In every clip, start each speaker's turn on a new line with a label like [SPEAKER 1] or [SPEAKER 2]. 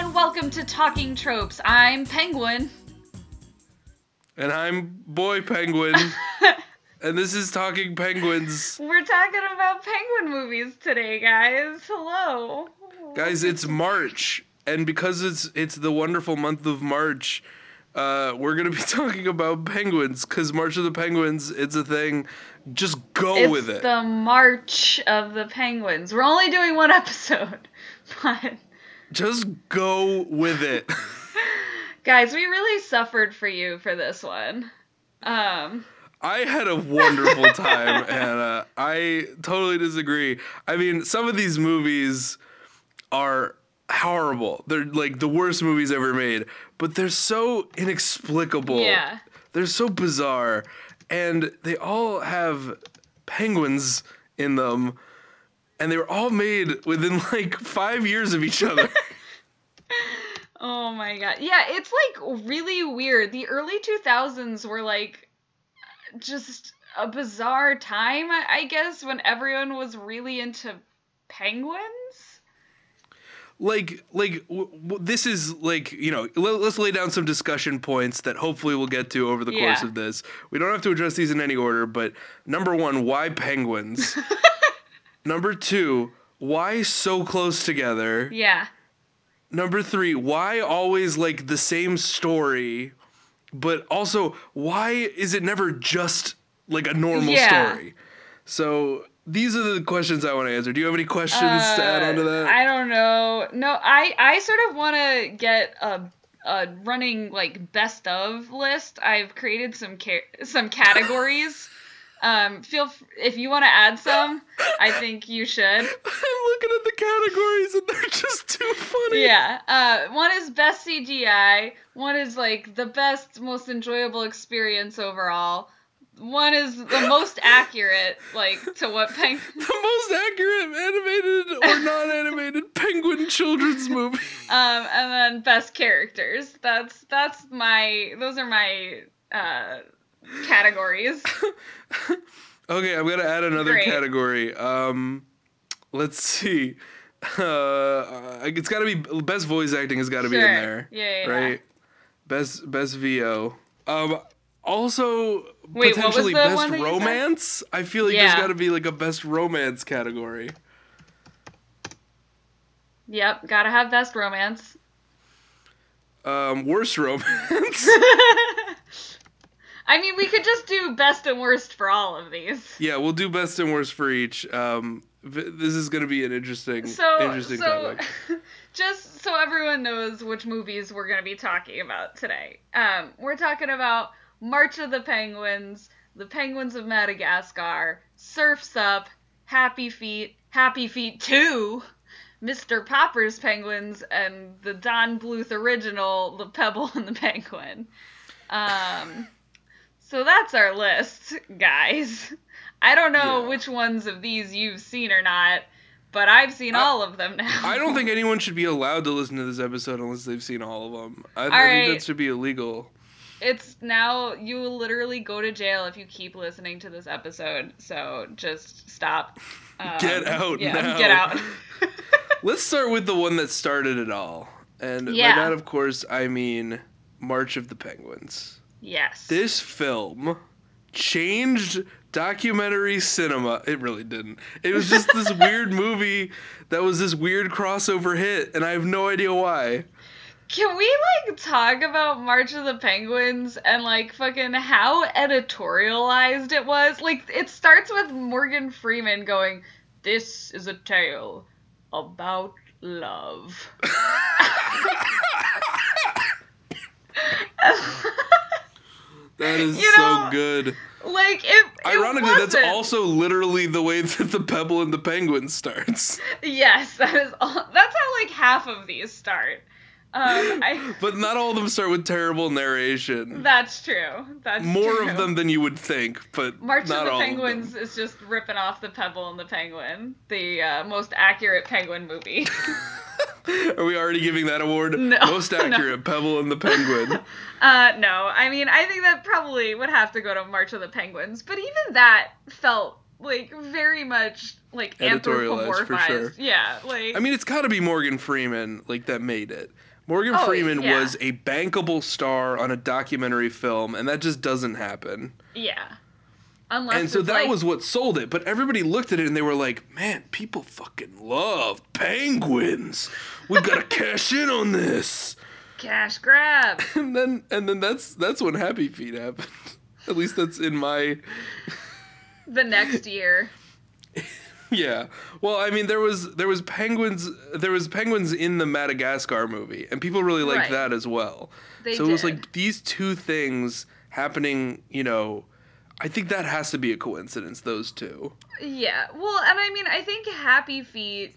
[SPEAKER 1] and welcome to Talking Tropes. I'm Penguin.
[SPEAKER 2] And I'm Boy Penguin. and this is Talking Penguins.
[SPEAKER 1] We're talking about penguin movies today, guys. Hello.
[SPEAKER 2] Guys, it's March, and because it's it's the wonderful month of March, uh, we're gonna be talking about penguins. Cause March of the Penguins, it's a thing. Just go
[SPEAKER 1] it's
[SPEAKER 2] with it.
[SPEAKER 1] the March of the Penguins. We're only doing one episode, but
[SPEAKER 2] Just go with it.
[SPEAKER 1] guys, we really suffered for you for this one. Um,
[SPEAKER 2] I had a wonderful time, Hannah. I totally disagree. I mean, some of these movies are horrible. They're like the worst movies ever made, but they're so inexplicable.
[SPEAKER 1] yeah.
[SPEAKER 2] They're so bizarre, and they all have penguins in them, and they were all made within like five years of each other.
[SPEAKER 1] Oh my god. Yeah, it's like really weird. The early 2000s were like just a bizarre time, I guess, when everyone was really into penguins.
[SPEAKER 2] like like w- w- this is like you know let, us lay down some discussion points that hopefully we'll get to over the course
[SPEAKER 1] Yeah.
[SPEAKER 2] of this we don't have to address these in any order but number one why penguins number two why so close together
[SPEAKER 1] Yeah.
[SPEAKER 2] number three why always like the same story but also why is it never just like a normal
[SPEAKER 1] Yeah.
[SPEAKER 2] story so these are the questions i want to answer do you have any questions to add on to
[SPEAKER 1] Uh,
[SPEAKER 2] that
[SPEAKER 1] I don't know. No, I I sort of want to get a a running like best of list. I've created some ca- some categories. Um, feel f- if you want to add some, I think you should.
[SPEAKER 2] I'm looking at the categories and they're just too funny.
[SPEAKER 1] Yeah. Uh, one is best CGI. One is like the best, most enjoyable experience overall. One is the most accurate, like to what Peng.
[SPEAKER 2] The most accurate animated or non-animated penguin children's movie.
[SPEAKER 1] Um, and then best characters. That's that's my. Those are my uh categories.
[SPEAKER 2] Okay, I'm gonna add another
[SPEAKER 1] Great.
[SPEAKER 2] category. Um, let's see. Uh, it's got to be best voice acting has got to be in there,
[SPEAKER 1] Yeah, yeah,
[SPEAKER 2] right? Best best VO. Um, also
[SPEAKER 1] Wait, what was
[SPEAKER 2] potentially
[SPEAKER 1] the
[SPEAKER 2] best
[SPEAKER 1] one that you said?
[SPEAKER 2] romance. I feel like
[SPEAKER 1] Yeah.
[SPEAKER 2] there's got to be like a best romance category.
[SPEAKER 1] Yep. Gotta have best romance.
[SPEAKER 2] Um, worst romance.
[SPEAKER 1] I mean, we could just do best and worst for all of these.
[SPEAKER 2] Yeah, we'll do best and worst for each. Um, this is going to be an interesting,
[SPEAKER 1] So,
[SPEAKER 2] interesting
[SPEAKER 1] so
[SPEAKER 2] topic.
[SPEAKER 1] just so everyone knows which movies we're going to be talking about today. Um, we're talking about March of the Penguins, The Penguins of Madagascar, Surfs Up, Happy Feet, Happy Feet 2, Mr. Popper's Penguins, and the Don Bluth original, The Pebble and the Penguin. Um, so that's our list, guys. I don't know
[SPEAKER 2] Yeah.
[SPEAKER 1] which ones of these you've seen or not, but I've seen
[SPEAKER 2] I-
[SPEAKER 1] all of them now.
[SPEAKER 2] I don't think anyone should be allowed to listen to this episode unless they've seen all of them. I, I
[SPEAKER 1] All
[SPEAKER 2] think
[SPEAKER 1] right.
[SPEAKER 2] that should be illegal.
[SPEAKER 1] It's now you will literally go to jail if you keep listening to this episode. So just stop. Um,
[SPEAKER 2] Get out
[SPEAKER 1] yeah,
[SPEAKER 2] now.
[SPEAKER 1] Get out.
[SPEAKER 2] Let's start with the one that started it all. And
[SPEAKER 1] Yeah.
[SPEAKER 2] by that, of course, I mean March of the Penguins.
[SPEAKER 1] Yes.
[SPEAKER 2] This film changed documentary cinema. It really didn't. It was just this weird movie that was this weird crossover hit, and I have no idea why.
[SPEAKER 1] Can we like talk about March of the Penguins and like fucking how editorialized it was? Like it starts with Morgan Freeman going, "This is a tale about love."
[SPEAKER 2] That is
[SPEAKER 1] You know,
[SPEAKER 2] so good.
[SPEAKER 1] like it. it
[SPEAKER 2] Ironically, that's also literally the way that the Pebble and the Penguin starts.
[SPEAKER 1] Yes, that is all. That's how like half of these start. Um, I.
[SPEAKER 2] But not all of them start with terrible narration.
[SPEAKER 1] That's true. That's
[SPEAKER 2] More
[SPEAKER 1] true.
[SPEAKER 2] of them than you would think, but
[SPEAKER 1] March
[SPEAKER 2] not
[SPEAKER 1] of the Penguins
[SPEAKER 2] of
[SPEAKER 1] is just ripping off the Pebble and the Penguin, the uh, most accurate penguin movie.
[SPEAKER 2] Are we already giving that award?
[SPEAKER 1] No,
[SPEAKER 2] Most
[SPEAKER 1] no.
[SPEAKER 2] accurate, Pebble and the Penguin.
[SPEAKER 1] uh, no, I mean I think that probably would have to go to March of the Penguins, but even that felt like very much like
[SPEAKER 2] Editorialized, for
[SPEAKER 1] anthropomorphized.
[SPEAKER 2] sure.
[SPEAKER 1] Yeah, like
[SPEAKER 2] I mean, it's got to be Morgan Freeman like that made it. Morgan
[SPEAKER 1] Oh,
[SPEAKER 2] Freeman
[SPEAKER 1] yeah.
[SPEAKER 2] was a bankable star on a documentary film, and that just doesn't happen.
[SPEAKER 1] Yeah. Unless
[SPEAKER 2] and so that
[SPEAKER 1] like,
[SPEAKER 2] was what sold it. But everybody looked at it and they were like, "Man, people fucking love penguins. We've got to cash in on this."
[SPEAKER 1] cash grab.
[SPEAKER 2] And then and then that's that's when Happy Feet happened. At least that's in my
[SPEAKER 1] the next year.
[SPEAKER 2] yeah. Well, I mean, there was there was penguins there was penguins in the Madagascar movie, and people really liked
[SPEAKER 1] Right.
[SPEAKER 2] that as well.
[SPEAKER 1] They
[SPEAKER 2] so it was like these two things happening. You know, I think that has to be a coincidence. Those two.
[SPEAKER 1] Yeah. Well, and I mean, I think Happy Feet.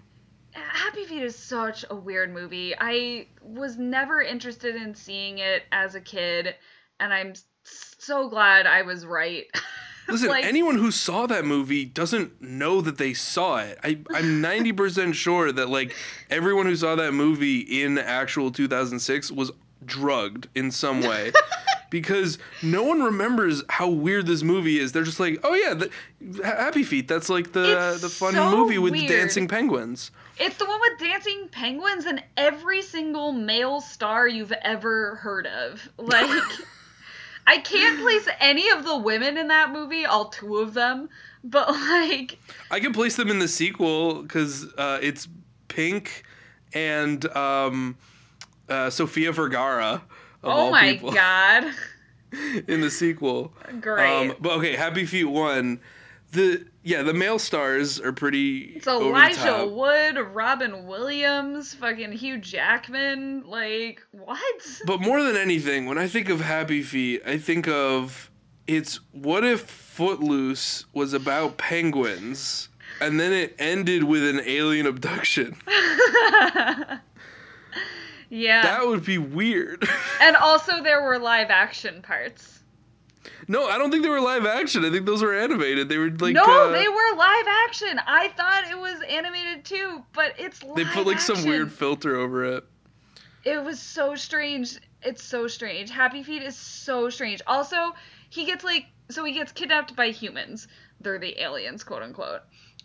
[SPEAKER 1] Happy Feet is such a weird movie. I was never interested in seeing it as a kid, and I'm so glad I was right.
[SPEAKER 2] Listen,
[SPEAKER 1] Like-
[SPEAKER 2] anyone who saw that movie doesn't know that they saw it. I, I'm 90% sure that like everyone who saw that movie in actual 2006 was drugged in some way. Because no one remembers how weird this movie is. They're just like, "Oh yeah, the, Ha- Happy Feet. That's like the uh,
[SPEAKER 1] It's
[SPEAKER 2] the fun
[SPEAKER 1] so
[SPEAKER 2] movie with
[SPEAKER 1] weird.
[SPEAKER 2] dancing penguins."
[SPEAKER 1] It's the one with dancing penguins and every single male star you've ever heard of. Like, I can't place any of the women in that movie, all two of them, but like,
[SPEAKER 2] I can place them in the sequel because uh, it's Pink and um, uh, Sofia Vergara.
[SPEAKER 1] Oh my
[SPEAKER 2] people.
[SPEAKER 1] god.
[SPEAKER 2] in the sequel.
[SPEAKER 1] Great.
[SPEAKER 2] Um, but okay, Happy Feet one. The yeah, the male stars are pretty.
[SPEAKER 1] It's Elijah. Wood, Robin Williams, fucking Hugh Jackman. Like, what?
[SPEAKER 2] But more than anything, when I think of Happy Feet, I think of it's what if Footloose was about penguins, and then it ended with an alien abduction.
[SPEAKER 1] yeah.
[SPEAKER 2] That would be weird.
[SPEAKER 1] and also, there were live action parts.
[SPEAKER 2] no, I don't think they were live action. I think those were animated. They were like
[SPEAKER 1] no,
[SPEAKER 2] uh,
[SPEAKER 1] they were live action. I thought it was animated too, but it's live
[SPEAKER 2] they put like some weird filter over it.
[SPEAKER 1] It was so strange. It's so strange. Happy Feet is so strange. Also, he gets like so he gets kidnapped by humans. They're the aliens, quote unquote.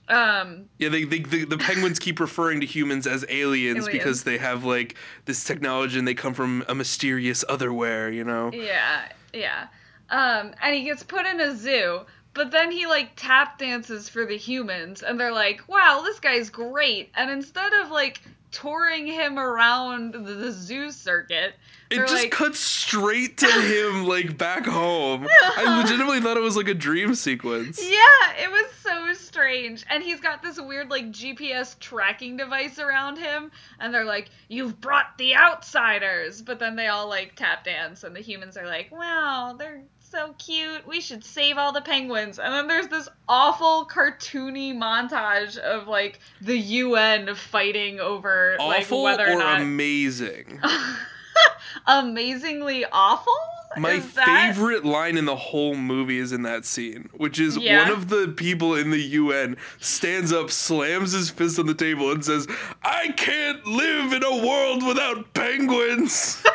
[SPEAKER 1] Um,
[SPEAKER 2] Yeah, they, they the, the penguins keep referring to humans as aliens,
[SPEAKER 1] Aliens.
[SPEAKER 2] because they have like this technology and they come from a mysterious otherwhere, you know.
[SPEAKER 1] yeah, yeah. Um, and he gets put in a zoo, but then he like tap dances for the humans, and they're like, "Wow, this guy's great." And instead of like touring him around the, the zoo circuit,
[SPEAKER 2] It just
[SPEAKER 1] like,
[SPEAKER 2] cuts straight to him like back home. I legitimately thought it was like a dream sequence.
[SPEAKER 1] Yeah, it was so strange. And he's got this weird like GPS tracking device around him and they're like, "You've brought the outsiders." But then they all like tap dance and the humans are like, "Wow, they're so cute. We should save all the penguins." And then there's this awful cartoony montage of like the UN fighting over
[SPEAKER 2] Awful
[SPEAKER 1] like whether
[SPEAKER 2] or
[SPEAKER 1] or not
[SPEAKER 2] amazing?
[SPEAKER 1] amazingly awful.
[SPEAKER 2] My
[SPEAKER 1] that-
[SPEAKER 2] favorite line in the whole movie is in that scene, which is
[SPEAKER 1] Yeah.
[SPEAKER 2] one of the people in the UN stands up, slams his fist on the table, and says, I can't live in a world without penguins.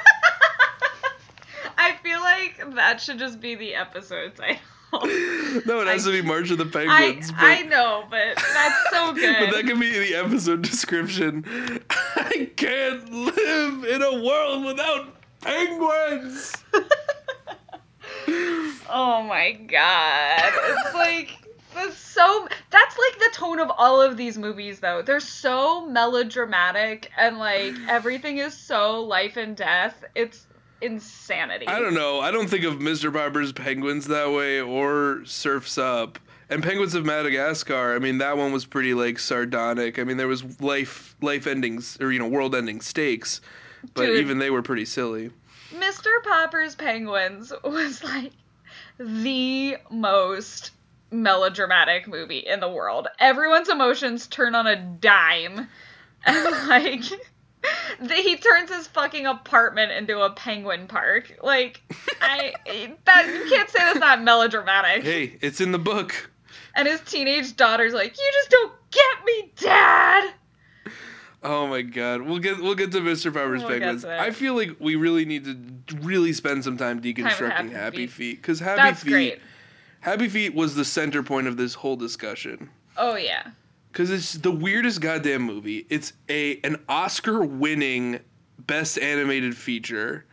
[SPEAKER 1] I like that should just be the episode title.
[SPEAKER 2] no, it has
[SPEAKER 1] I-
[SPEAKER 2] to be March of the
[SPEAKER 1] I
[SPEAKER 2] Penguins. but,
[SPEAKER 1] I know, but that's so good.
[SPEAKER 2] but that can be the episode description. I can't live in a world without penguins.
[SPEAKER 1] oh my god. It's like that's so that's like the tone of all of these movies though. They're so melodramatic and like everything is so life and death. It's insanity.
[SPEAKER 2] I don't know. I don't think of Mr. Popper's Penguins that way or Surfs Up. And Penguins of Madagascar, I mean, that one was pretty like sardonic. I mean, there was life life endings or you know, world ending stakes, but
[SPEAKER 1] Dude.
[SPEAKER 2] even they were pretty silly.
[SPEAKER 1] Mr. Popper's Penguins was like the most melodramatic movie in the world. Everyone's emotions turn on a dime. And like he turns his fucking apartment into a penguin park. Like I that you can't say that's not melodramatic.
[SPEAKER 2] Hey, it's in the book.
[SPEAKER 1] And his teenage daughter's like, "You just don't get me, dad."
[SPEAKER 2] Oh my god. We'll get we'll get to Mr. Popper's
[SPEAKER 1] We'll
[SPEAKER 2] Penguins. I feel like we really need to really spend some time deconstructing
[SPEAKER 1] Happy
[SPEAKER 2] Happy
[SPEAKER 1] Feet.
[SPEAKER 2] Feet because Happy
[SPEAKER 1] That's
[SPEAKER 2] Feet
[SPEAKER 1] great.
[SPEAKER 2] Happy Feet was the center point of this whole discussion.
[SPEAKER 1] Oh yeah.
[SPEAKER 2] Cause it's the weirdest goddamn movie. It's a an Oscar winning best animated feature.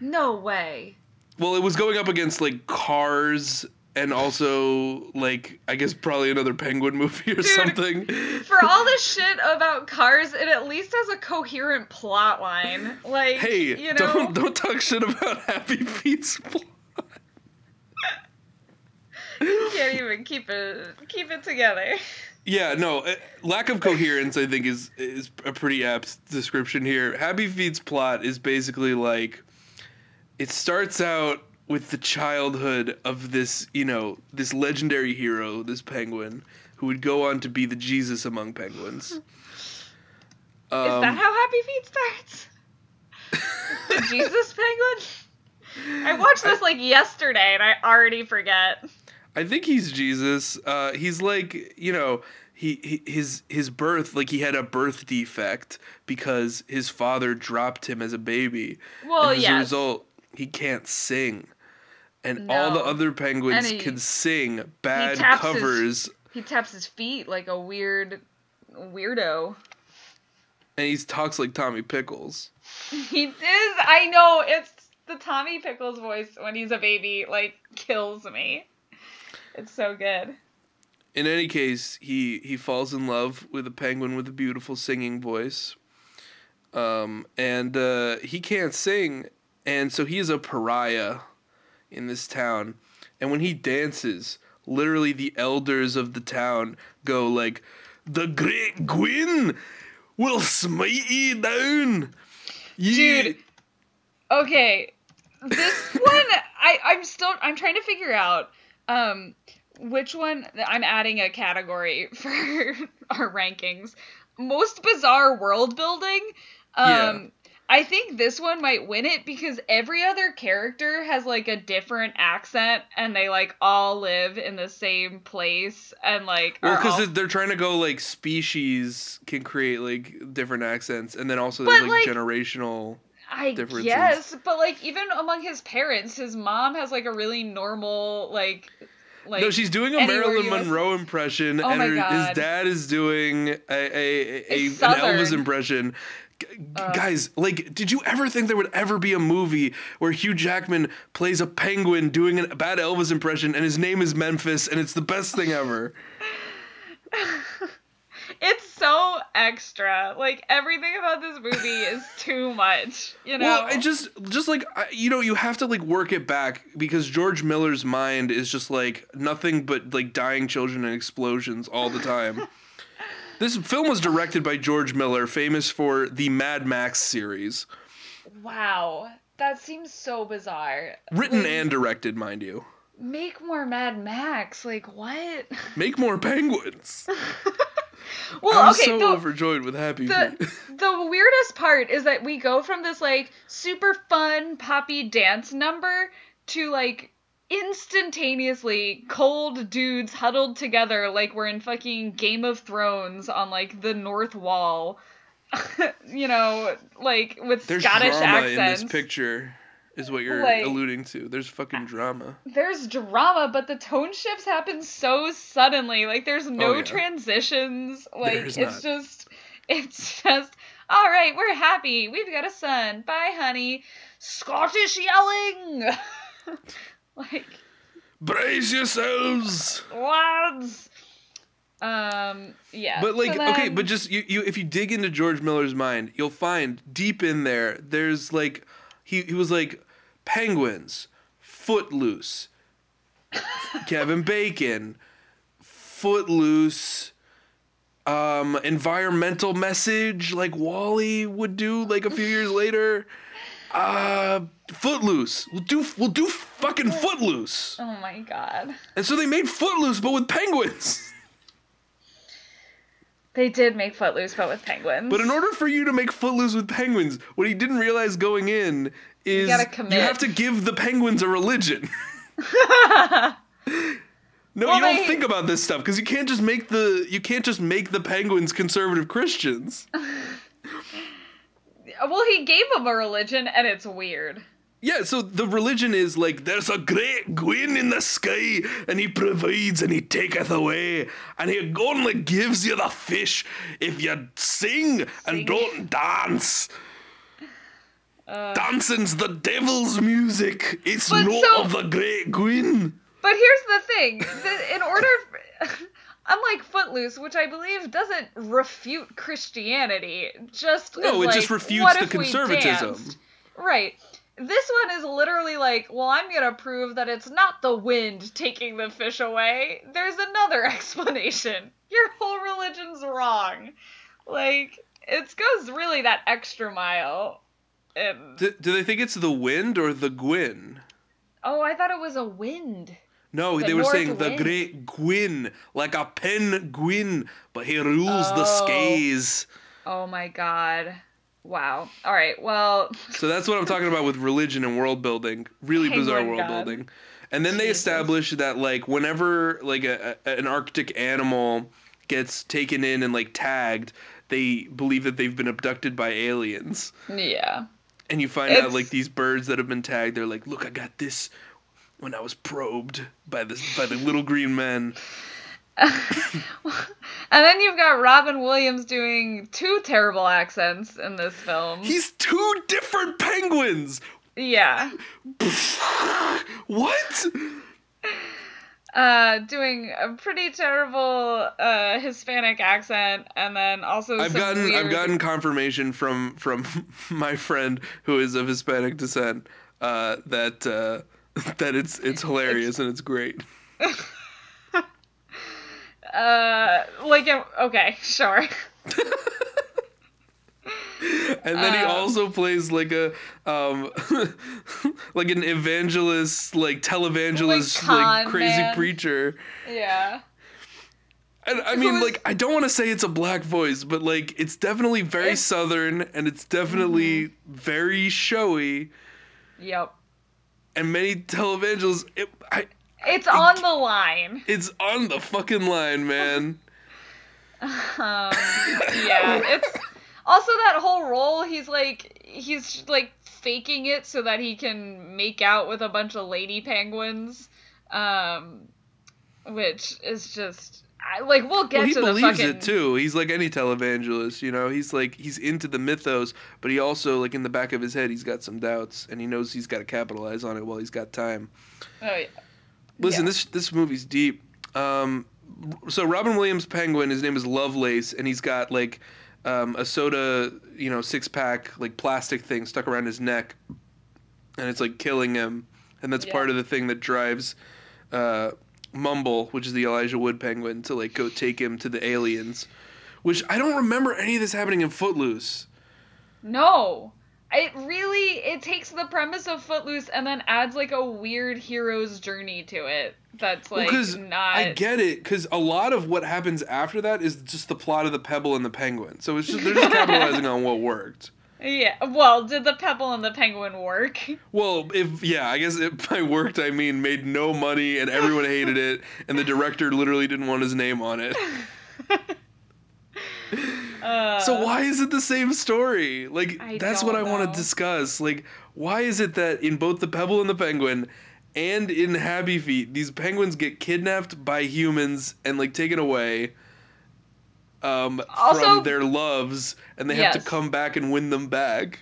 [SPEAKER 1] No way.
[SPEAKER 2] Well, it was going up against like Cars and also like I guess probably another Penguin movie or something.
[SPEAKER 1] For all the shit about Cars, it at least has a coherent plot line. Like,
[SPEAKER 2] Hey,
[SPEAKER 1] you know,
[SPEAKER 2] don't don't talk shit about Happy Feet's plot.
[SPEAKER 1] you can't even keep it keep it together.
[SPEAKER 2] Yeah, no, uh, lack of coherence I think is is a pretty apt description here. Happy Feet's plot is basically like it starts out with the childhood of this, you know, this legendary hero, this penguin, who would go on to be the Jesus among penguins.
[SPEAKER 1] Is
[SPEAKER 2] Um,
[SPEAKER 1] that how Happy Feet starts? the Jesus penguin? I watched this like yesterday and I already forget.
[SPEAKER 2] I think he's Jesus. Uh, he's like you know he, he his his birth like he had a birth defect because his father dropped him as a baby.
[SPEAKER 1] Well,
[SPEAKER 2] and as a result, he can't sing, and all the other penguins
[SPEAKER 1] he-
[SPEAKER 2] can sing bad
[SPEAKER 1] his-
[SPEAKER 2] covers,
[SPEAKER 1] He taps his feet like a weird weirdo.
[SPEAKER 2] and he talks like Tommy Pickles.
[SPEAKER 1] He is. I know. It's the Tommy Pickles voice when he's a baby. Like kills me. It's so good.
[SPEAKER 2] In any case, he he falls in love with a penguin with a beautiful singing voice. Um, and uh, he can't sing, and so he is a pariah in this town. And when he dances, literally the elders of the town go like, "The great Guin will smite ye down." Ye-
[SPEAKER 1] Dude. Okay, this one I I'm still I'm trying to figure out um which one I'm adding a category for our rankings. Most bizarre world building. Um
[SPEAKER 2] Yeah.
[SPEAKER 1] I think this one might win it because every other character has like a different accent and they like all live in the same place and like
[SPEAKER 2] Well, because
[SPEAKER 1] all-
[SPEAKER 2] they're trying to go like species can create like different accents, and then also there's like,
[SPEAKER 1] like,
[SPEAKER 2] generational.
[SPEAKER 1] I
[SPEAKER 2] differences.
[SPEAKER 1] guess, but like even among his parents, his mom has like a really normal like like
[SPEAKER 2] no, she's doing a Marilyn Monroe impression,
[SPEAKER 1] Oh
[SPEAKER 2] and her, his dad is doing a, a, a, a an Elvis impression.
[SPEAKER 1] Uh.
[SPEAKER 2] Guys, like, did you ever think there would ever be a movie where Hugh Jackman plays a penguin doing a bad Elvis impression, and his name is Memphis, and it's the best thing ever?
[SPEAKER 1] so extra. Like everything about this movie is too much. You know.
[SPEAKER 2] Well, it just just like you know, you have to like work it back because George Miller's mind is just like nothing but like dying children and explosions all the time. this film was directed by George Miller, famous for the Mad Max series,
[SPEAKER 1] wow, that seems so bizarre.
[SPEAKER 2] written
[SPEAKER 1] Like,
[SPEAKER 2] and directed, mind you.
[SPEAKER 1] make more Mad Max. Like what?
[SPEAKER 2] Make more penguins.
[SPEAKER 1] Well,
[SPEAKER 2] I'm
[SPEAKER 1] okay.
[SPEAKER 2] so
[SPEAKER 1] the-
[SPEAKER 2] overjoyed with Happy
[SPEAKER 1] the the weirdest part is that we go from this like super fun poppy dance number to like instantaneously cold dudes huddled together like we're in fucking Game of Thrones on like the North Wall. you know, like with
[SPEAKER 2] There's
[SPEAKER 1] Scottish accents.
[SPEAKER 2] in this picture, is what you're
[SPEAKER 1] Like-
[SPEAKER 2] alluding to. There's fucking drama.
[SPEAKER 1] There's drama, but the tone shifts happen so suddenly. Like there's no
[SPEAKER 2] Oh, yeah.
[SPEAKER 1] transitions. Like
[SPEAKER 2] There's
[SPEAKER 1] it's
[SPEAKER 2] not.
[SPEAKER 1] just it's just all right, we're happy. We've got a son. Bye, honey. Scottish yelling. like
[SPEAKER 2] Brace yourselves.
[SPEAKER 1] lads. Um yeah.
[SPEAKER 2] But like,
[SPEAKER 1] so
[SPEAKER 2] okay, but just you, you, if you dig into George Miller's mind, you'll find deep in there, there's like, he he was like, penguins, Footloose, Kevin Bacon, Footloose, um, environmental message like WALL-E would do like a few years later. Uh, Footloose. We'll do we'll do fucking Footloose.
[SPEAKER 1] Oh my god.
[SPEAKER 2] And so they made Footloose, but with penguins.
[SPEAKER 1] They did make Footloose, but with penguins.
[SPEAKER 2] But in order for you to make Footloose with penguins, what he didn't realize going in is
[SPEAKER 1] gotta
[SPEAKER 2] you have to give the penguins a religion. no,
[SPEAKER 1] Well,
[SPEAKER 2] you don't
[SPEAKER 1] they-
[SPEAKER 2] think about this stuff because you can't just make the you can't just make the penguins conservative Christians.
[SPEAKER 1] well, he gave them a religion, and it's weird.
[SPEAKER 2] Yeah, so the religion is like there's a great Guin in the sky, and he provides and he taketh away, and he only gives you the fish if you sing,
[SPEAKER 1] Sing.
[SPEAKER 2] and don't dance.
[SPEAKER 1] Uh,
[SPEAKER 2] Dancing's the devil's music. It's not
[SPEAKER 1] so-
[SPEAKER 2] of the great Guin.
[SPEAKER 1] But here's the thing: the, in order, unlike Footloose, which I believe doesn't refute Christianity, just
[SPEAKER 2] No, it just refutes the conservatism.
[SPEAKER 1] Right. This one is literally like, well, I'm gonna prove that it's not the wind taking the fish away. There's another explanation. Your whole religion's wrong. Like, it goes really that extra mile. And
[SPEAKER 2] Do, do they think it's the wind or the Guin?
[SPEAKER 1] oh, I thought it was a wind.
[SPEAKER 2] No,
[SPEAKER 1] The
[SPEAKER 2] they were saying the great Guin, like a penguin, but he rules the
[SPEAKER 1] Oh.
[SPEAKER 2] skies.
[SPEAKER 1] Oh my god. Wow. All right. Well,
[SPEAKER 2] So that's what I'm talking about with religion and world building. Really
[SPEAKER 1] Penguin
[SPEAKER 2] bizarre world
[SPEAKER 1] god.
[SPEAKER 2] building. And then they
[SPEAKER 1] Jesus.
[SPEAKER 2] establish that like whenever like a, a- an Arctic animal gets taken in and like tagged, they believe that they've been abducted by aliens.
[SPEAKER 1] yeah.
[SPEAKER 2] And you find out like these birds that have been tagged, they're like, "Look, I got this when I was probed by this by the little green men."
[SPEAKER 1] And then you've got Robin Williams doing two terrible accents in this film.
[SPEAKER 2] He's two different penguins.
[SPEAKER 1] yeah.
[SPEAKER 2] what?
[SPEAKER 1] Uh, doing a pretty terrible uh, Hispanic accent, and then also
[SPEAKER 2] I've gotten
[SPEAKER 1] weird...
[SPEAKER 2] I've gotten confirmation from from my friend who is of Hispanic descent uh, that uh, that it's it's hilarious and it's great.
[SPEAKER 1] Uh, like okay, sure.
[SPEAKER 2] And then he
[SPEAKER 1] Um,
[SPEAKER 2] also plays like a um like an evangelist, like televangelist,
[SPEAKER 1] Like
[SPEAKER 2] like, crazy
[SPEAKER 1] man.
[SPEAKER 2] preacher.
[SPEAKER 1] yeah.
[SPEAKER 2] And I mean,
[SPEAKER 1] Who's-
[SPEAKER 2] like, I don't want to say it's a black voice, but like, it's definitely very
[SPEAKER 1] It's-
[SPEAKER 2] southern, and it's definitely very showy.
[SPEAKER 1] Yep.
[SPEAKER 2] And many televangelists, it, I,
[SPEAKER 1] It's on the line.
[SPEAKER 2] it's on the fucking line, man.
[SPEAKER 1] Um, yeah, it's also that whole role. He's like he's like faking it so that he can make out with a bunch of lady penguins, um, which is just I, like we'll get
[SPEAKER 2] well, he
[SPEAKER 1] to the
[SPEAKER 2] believes
[SPEAKER 1] fucking
[SPEAKER 2] it too. He's like any televangelist, you know. He's like he's into the mythos, but he also like in the back of his head, he's got some doubts, and he knows he's got to capitalize on it while he's got time.
[SPEAKER 1] Oh yeah.
[SPEAKER 2] Listen,
[SPEAKER 1] Yeah.
[SPEAKER 2] this this movie's deep. Um, so Robin Williams Penguin, his name is Lovelace, and he's got like um, a soda, you know, six pack like plastic thing stuck around his neck, and it's like killing him, and that's
[SPEAKER 1] Yeah.
[SPEAKER 2] part of the thing that drives uh, Mumble, which is the Elijah Wood penguin, to like go take him to the aliens. Which I don't remember any of this happening in Footloose.
[SPEAKER 1] No. It really it takes the premise of Footloose and then adds like a weird hero's journey to it. That's like
[SPEAKER 2] Because
[SPEAKER 1] not
[SPEAKER 2] I get it, because a lot of what happens after that is just the plot of the Pebble and the Penguin. So it's just they're just capitalizing on what worked.
[SPEAKER 1] Yeah. Well, did the pebble and the penguin work?
[SPEAKER 2] Well, if yeah, I guess if by worked I mean made no money and everyone hated it, and the director literally didn't want his name on it.
[SPEAKER 1] Uh,
[SPEAKER 2] So why is it the same story? Like
[SPEAKER 1] I
[SPEAKER 2] that's what I want to discuss. Like why is it that in both the Pebble and the Penguin and in Happy Feet, these penguins get kidnapped by humans and like taken away um,
[SPEAKER 1] Also-
[SPEAKER 2] from their loves, and they have to come back and win them back.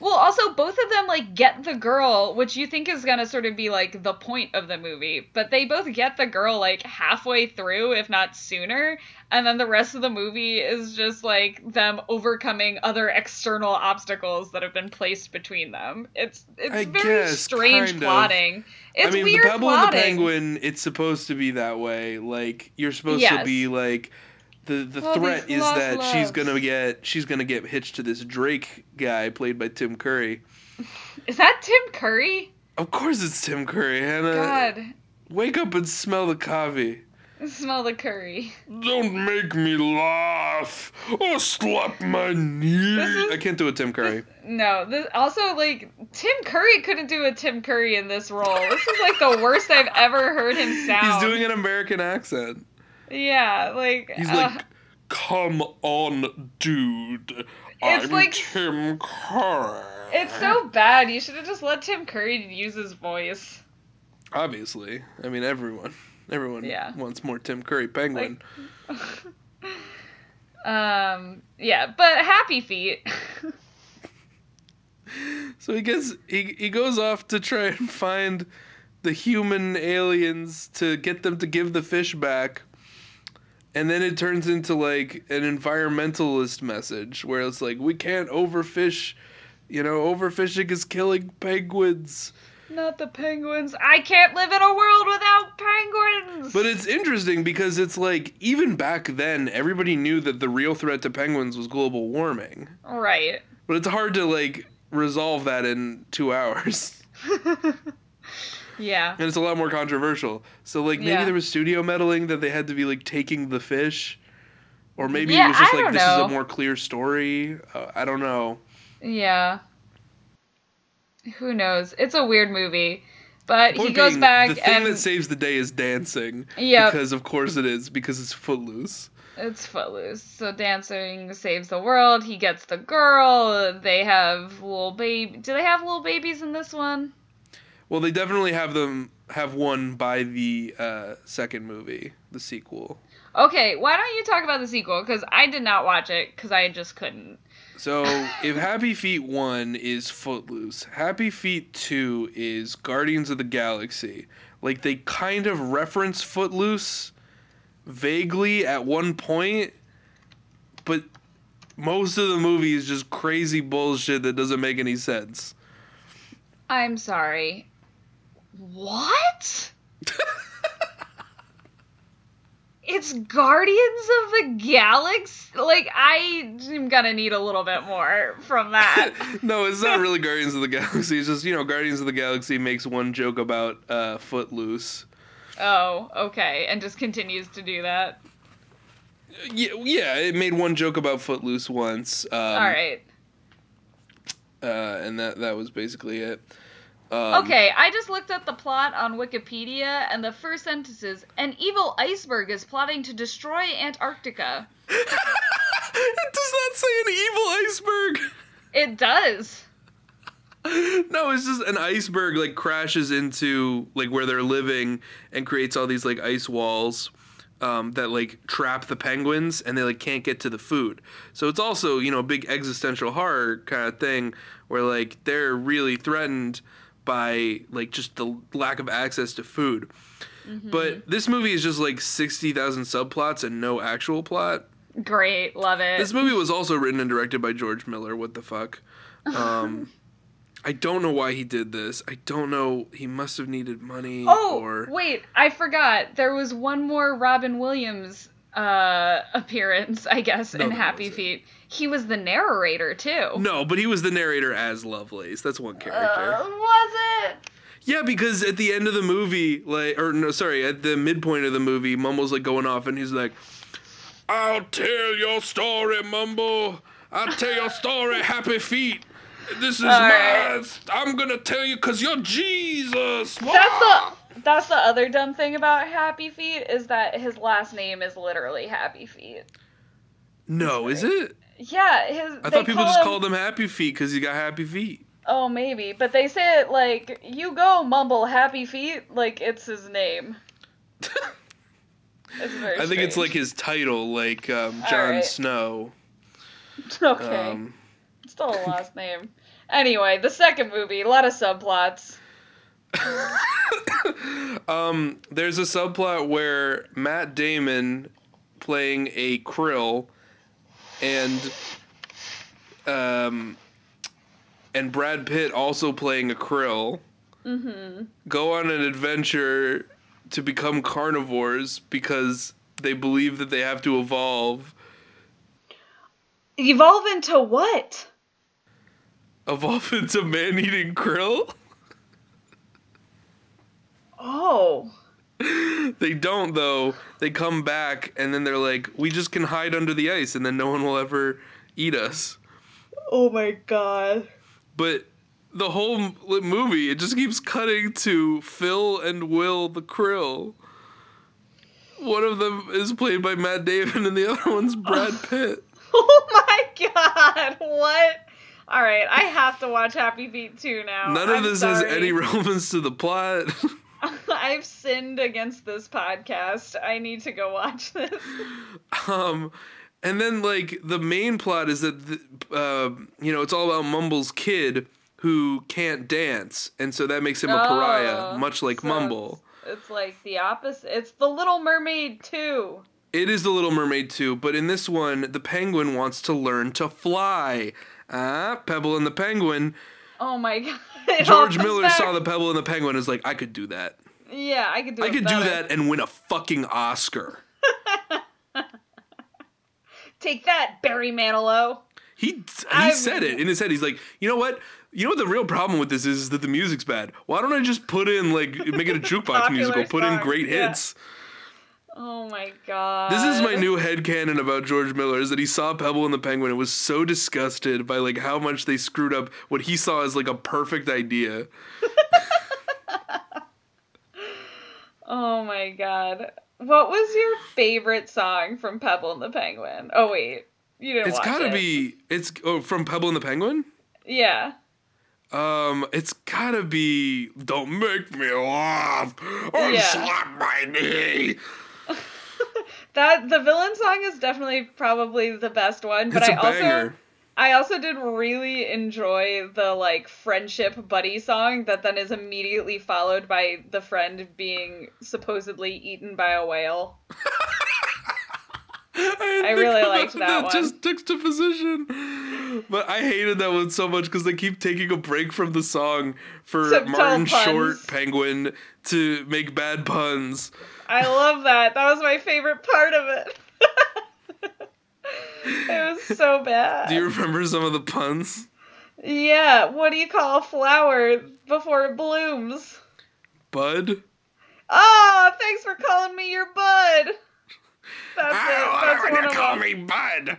[SPEAKER 1] Well, also both of them like get the girl, which you think is gonna sort of be like the point of the movie, but they both get the girl like halfway through, if not sooner, and then the rest of the movie is just like them overcoming other external obstacles that have been placed between them. It's it's
[SPEAKER 2] I
[SPEAKER 1] very
[SPEAKER 2] guess,
[SPEAKER 1] strange
[SPEAKER 2] kind of.
[SPEAKER 1] plotting. It's
[SPEAKER 2] I mean,
[SPEAKER 1] weird
[SPEAKER 2] the Pebble
[SPEAKER 1] plotting.
[SPEAKER 2] and the Penguin, it's supposed to be that way. Like you're supposed to be like the the threat is
[SPEAKER 1] lost
[SPEAKER 2] that she's gonna get she's gonna get hitched to this Drake guy played by Tim Curry.
[SPEAKER 1] Is that Tim Curry?
[SPEAKER 2] Of course, it's Tim Curry. Hannah,
[SPEAKER 1] God,
[SPEAKER 2] wake up and smell the coffee.
[SPEAKER 1] smell the curry.
[SPEAKER 2] Don't make me laugh or slap my knee.
[SPEAKER 1] Is-
[SPEAKER 2] I can't do a Tim Curry.
[SPEAKER 1] No, this, also like Tim Curry couldn't do a Tim Curry in this role. This is like the worst I've ever heard him sound.
[SPEAKER 2] He's doing an American accent.
[SPEAKER 1] Yeah, like
[SPEAKER 2] He's
[SPEAKER 1] uh,
[SPEAKER 2] like, "Come on, dude.
[SPEAKER 1] It's
[SPEAKER 2] I'm
[SPEAKER 1] like-
[SPEAKER 2] Tim Curry."
[SPEAKER 1] it's so bad. You should have just let Tim Curry use his voice.
[SPEAKER 2] Obviously, I mean everyone. Everyone
[SPEAKER 1] Yeah.
[SPEAKER 2] wants more Tim Curry Penguin.
[SPEAKER 1] Um, yeah, but Happy Feet.
[SPEAKER 2] So he gets he he goes off to try and find the human aliens to get them to give the fish back. And then it turns into like an environmentalist message where it's like we can't overfish, you know, overfishing is killing penguins.
[SPEAKER 1] Not the penguins. I can't live in a world without penguins.
[SPEAKER 2] But it's interesting because it's like even back then everybody knew that the real threat to penguins was global warming.
[SPEAKER 1] right.
[SPEAKER 2] But it's hard to like resolve that in 2 hours.
[SPEAKER 1] Yeah.
[SPEAKER 2] and it's a lot more controversial. So like maybe
[SPEAKER 1] Yeah.
[SPEAKER 2] there was studio meddling that they had to be like taking the fish, or maybe
[SPEAKER 1] Yeah,
[SPEAKER 2] it was just
[SPEAKER 1] I
[SPEAKER 2] like this is a more clear story. Uh, I don't know.
[SPEAKER 1] Yeah. Who knows? It's a weird movie. But he goes
[SPEAKER 2] being,
[SPEAKER 1] back
[SPEAKER 2] the thing
[SPEAKER 1] and
[SPEAKER 2] that saves the day is dancing.
[SPEAKER 1] Yeah.
[SPEAKER 2] Because of course it is because it's footloose.
[SPEAKER 1] it's footloose. So dancing saves the world. He gets the girl. They have little baby. Do they have little babies in this one?
[SPEAKER 2] Well, they definitely have them have one by the uh, second movie, the sequel.
[SPEAKER 1] Okay, why don't you talk about the sequel? Because I did not watch it because I just couldn't.
[SPEAKER 2] So if Happy Feet 1 is Footloose, Happy Feet 2 is Guardians of the Galaxy. Like they kind of reference Footloose vaguely at one point, but most of the movie is just crazy bullshit that doesn't make any sense.
[SPEAKER 1] I'm sorry. What? it's Guardians of the Galaxy? Like, I am gonna need a little bit more from that.
[SPEAKER 2] no, it's not really Guardians of the Galaxy. It's just, you know, Guardians of the Galaxy makes one joke about uh, Footloose.
[SPEAKER 1] oh, okay. And just continues to do that.
[SPEAKER 2] Yeah, yeah, it made one joke about Footloose once. Um,
[SPEAKER 1] All right.
[SPEAKER 2] uh, and that that was basically it. Um,
[SPEAKER 1] Okay, I just looked at the plot on Wikipedia, and the first sentence is An evil iceberg is plotting to destroy Antarctica.
[SPEAKER 2] it does not say an evil iceberg.
[SPEAKER 1] It does.
[SPEAKER 2] No, it's just an iceberg like crashes into like where they're living and creates all these like ice walls um, that like trap the penguins and they like can't get to the food. So it's also you know a big existential horror kind of thing where like they're really threatened by like just the lack of access to food. But this movie is just like sixty thousand subplots and no actual plot.
[SPEAKER 1] Great, love it.
[SPEAKER 2] This movie was also written and directed by George Miller. What the fuck? Um, I don't know why he did this. I don't know. He must have needed money.
[SPEAKER 1] Oh,
[SPEAKER 2] or
[SPEAKER 1] wait, I forgot. There was one more Robin Williams uh appearance, I guess,
[SPEAKER 2] No,
[SPEAKER 1] in Happy. Feet. He was the narrator too.
[SPEAKER 2] no, but he was the narrator as Lovelace. That's one character.
[SPEAKER 1] Uh, was it?
[SPEAKER 2] yeah, because at the end of the movie, like, or no, sorry, at the midpoint of the movie, Mumble's like going off, and he's like, "I'll tell your story, Mumble. I'll tell your story, Happy Feet." This is my.
[SPEAKER 1] right.
[SPEAKER 2] I'm gonna tell you, cause you're Jesus.
[SPEAKER 1] That's the that's the other dumb thing about Happy Feet is that his last name is literally Happy Feet.
[SPEAKER 2] No, is it?
[SPEAKER 1] Yeah, his.
[SPEAKER 2] I thought people
[SPEAKER 1] call
[SPEAKER 2] just
[SPEAKER 1] him-
[SPEAKER 2] called him Happy Feet because he got happy feet.
[SPEAKER 1] Oh, maybe, but they say it like you go mumble Happy Feet like it's his name. It's very.
[SPEAKER 2] I think it's like his title, like um, Jon
[SPEAKER 1] Alright.
[SPEAKER 2] Snow.
[SPEAKER 1] okay.
[SPEAKER 2] Um,
[SPEAKER 1] Still a last name. Anyway, the second movie, a lot of subplots.
[SPEAKER 2] um, there's a subplot where Matt Damon playing a krill and um, and Brad Pitt also playing a krill
[SPEAKER 1] Mm-hmm.
[SPEAKER 2] go on an adventure to become carnivores because they believe that they have to evolve
[SPEAKER 1] Evolve into what?
[SPEAKER 2] evolve into man-eating krill
[SPEAKER 1] Oh.
[SPEAKER 2] They don't though. They come back and then they're like, "We just can hide under the ice and then no one will ever eat us."
[SPEAKER 1] Oh my god.
[SPEAKER 2] But the whole movie, it just keeps cutting to Phil and Will the Krill. One of them is played by Matt Damon and the other one's Brad Pitt.
[SPEAKER 1] Oh my god. What? All right, I have to watch Happy Feet 2 now.
[SPEAKER 2] None of
[SPEAKER 1] I'm
[SPEAKER 2] this
[SPEAKER 1] sorry.
[SPEAKER 2] has any relevance to the plot.
[SPEAKER 1] I've sinned against this podcast. I need to go watch this.
[SPEAKER 2] um and then like the main plot is that the, uh, you know it's all about mumble's kid who can't dance, and so that makes him a pariah,
[SPEAKER 1] Oh,
[SPEAKER 2] much like
[SPEAKER 1] so
[SPEAKER 2] Mumble.
[SPEAKER 1] It's, it's like the opposite. It's the Little Mermaid too.
[SPEAKER 2] It is the Little Mermaid too, but in this one, the penguin wants to learn to fly. Ah, Pebble and the Penguin.
[SPEAKER 1] Oh my god. It
[SPEAKER 2] George Miller
[SPEAKER 1] back.
[SPEAKER 2] saw the Pebble and the Penguin and is like, I could do that.
[SPEAKER 1] Yeah, I could do.
[SPEAKER 2] That.
[SPEAKER 1] I
[SPEAKER 2] could do that and win a fucking Oscar.
[SPEAKER 1] Take that, Barry Manilow.
[SPEAKER 2] He he
[SPEAKER 1] I
[SPEAKER 2] said it in his head. He's like, you know what? You know what the real problem with this is, is that the music's bad. Why don't I just put in like make it a jukebox musical, put in great
[SPEAKER 1] yeah.
[SPEAKER 2] hits.
[SPEAKER 1] Oh my god.
[SPEAKER 2] This is my new head headcanon about George Miller is that he saw Pebble and the Penguin and was so disgusted by like how much they screwed up what he saw as like a perfect idea.
[SPEAKER 1] Oh my god. What was your favorite song from Pebble and the Penguin? Oh wait, you didn't
[SPEAKER 2] It's
[SPEAKER 1] watch
[SPEAKER 2] gotta
[SPEAKER 1] it.
[SPEAKER 2] be it's oh from Pebble and the Penguin?
[SPEAKER 1] Yeah.
[SPEAKER 2] Um, it's gotta be Don't Make Me Laugh or
[SPEAKER 1] Yeah.
[SPEAKER 2] Slap My Knee.
[SPEAKER 1] That the villain song is definitely probably the best one, but
[SPEAKER 2] It's
[SPEAKER 1] I also
[SPEAKER 2] banger.
[SPEAKER 1] I also did really enjoy the like friendship buddy song that then is immediately followed by the friend being supposedly eaten by a whale.
[SPEAKER 2] I,
[SPEAKER 1] really liked that one.
[SPEAKER 2] Just juxtaposition. But I hated that one so much because they keep taking a break from the song for Martin
[SPEAKER 1] puns.
[SPEAKER 2] Short Penguin to make bad puns.
[SPEAKER 1] I love that. That was my favorite part of it. it was so bad.
[SPEAKER 2] Do you remember some of the puns?
[SPEAKER 1] Yeah, what do you call a flower before it blooms?
[SPEAKER 2] Bud?
[SPEAKER 1] Oh, thanks for calling me your bud. That's
[SPEAKER 2] I
[SPEAKER 1] it.
[SPEAKER 2] don't
[SPEAKER 1] That's
[SPEAKER 2] want
[SPEAKER 1] one
[SPEAKER 2] to call
[SPEAKER 1] them.
[SPEAKER 2] me Bud.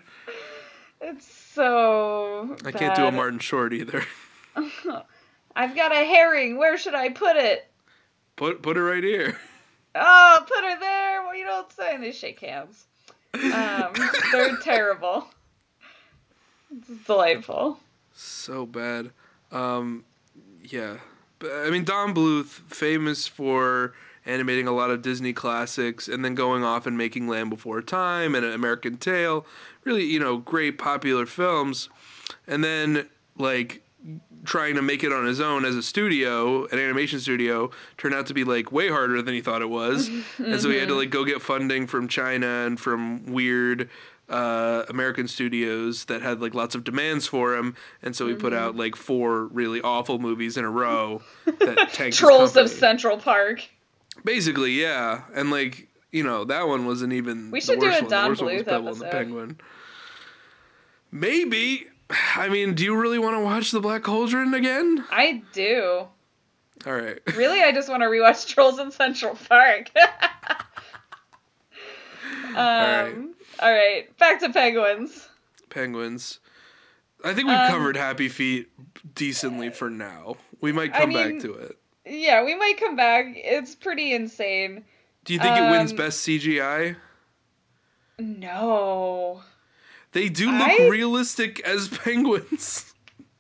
[SPEAKER 1] It's so.
[SPEAKER 2] I can't do a. Martin Short either.
[SPEAKER 1] I've got a herring. Where should I put it?
[SPEAKER 2] Put put it right here.
[SPEAKER 1] Oh, put her there. Well, you don't say. And they shake hands. Um, they're terrible. It's delightful.
[SPEAKER 2] So bad. Um, yeah. But, I mean, Don Bluth, famous for animating a lot of Disney classics and then going off and making Land Before Time and American Tail. Really, you know, great popular films. And then, like, trying to make it on his own as a studio, an animation studio, turned out to be like way harder than he thought it was. And so he had to like go get funding from China and from weird uh, American studios that had like lots of demands for him. And so he put out like four really awful movies in a row that tanked
[SPEAKER 1] Trolls of. Central Park.
[SPEAKER 2] Basically, yeah. And like, you know, that one wasn't even
[SPEAKER 1] We
[SPEAKER 2] the
[SPEAKER 1] should do a. Don
[SPEAKER 2] the worst one was
[SPEAKER 1] Bluth
[SPEAKER 2] and the
[SPEAKER 1] episode.
[SPEAKER 2] Penguin. Maybe. I mean, do you really want to watch The Black Cauldron again?
[SPEAKER 1] I do.
[SPEAKER 2] All right.
[SPEAKER 1] Really, I just want to rewatch Trolls in Central Park. um,
[SPEAKER 2] right.
[SPEAKER 1] all right, back to penguins.
[SPEAKER 2] Penguins. I think we've
[SPEAKER 1] Um,
[SPEAKER 2] covered Happy Feet decently for now. We might
[SPEAKER 1] I
[SPEAKER 2] come
[SPEAKER 1] mean-
[SPEAKER 2] back to it.
[SPEAKER 1] Yeah, we might come back. It's pretty insane.
[SPEAKER 2] Do you think it wins
[SPEAKER 1] um,
[SPEAKER 2] best CGI?
[SPEAKER 1] No.
[SPEAKER 2] They do look
[SPEAKER 1] I-
[SPEAKER 2] realistic as penguins.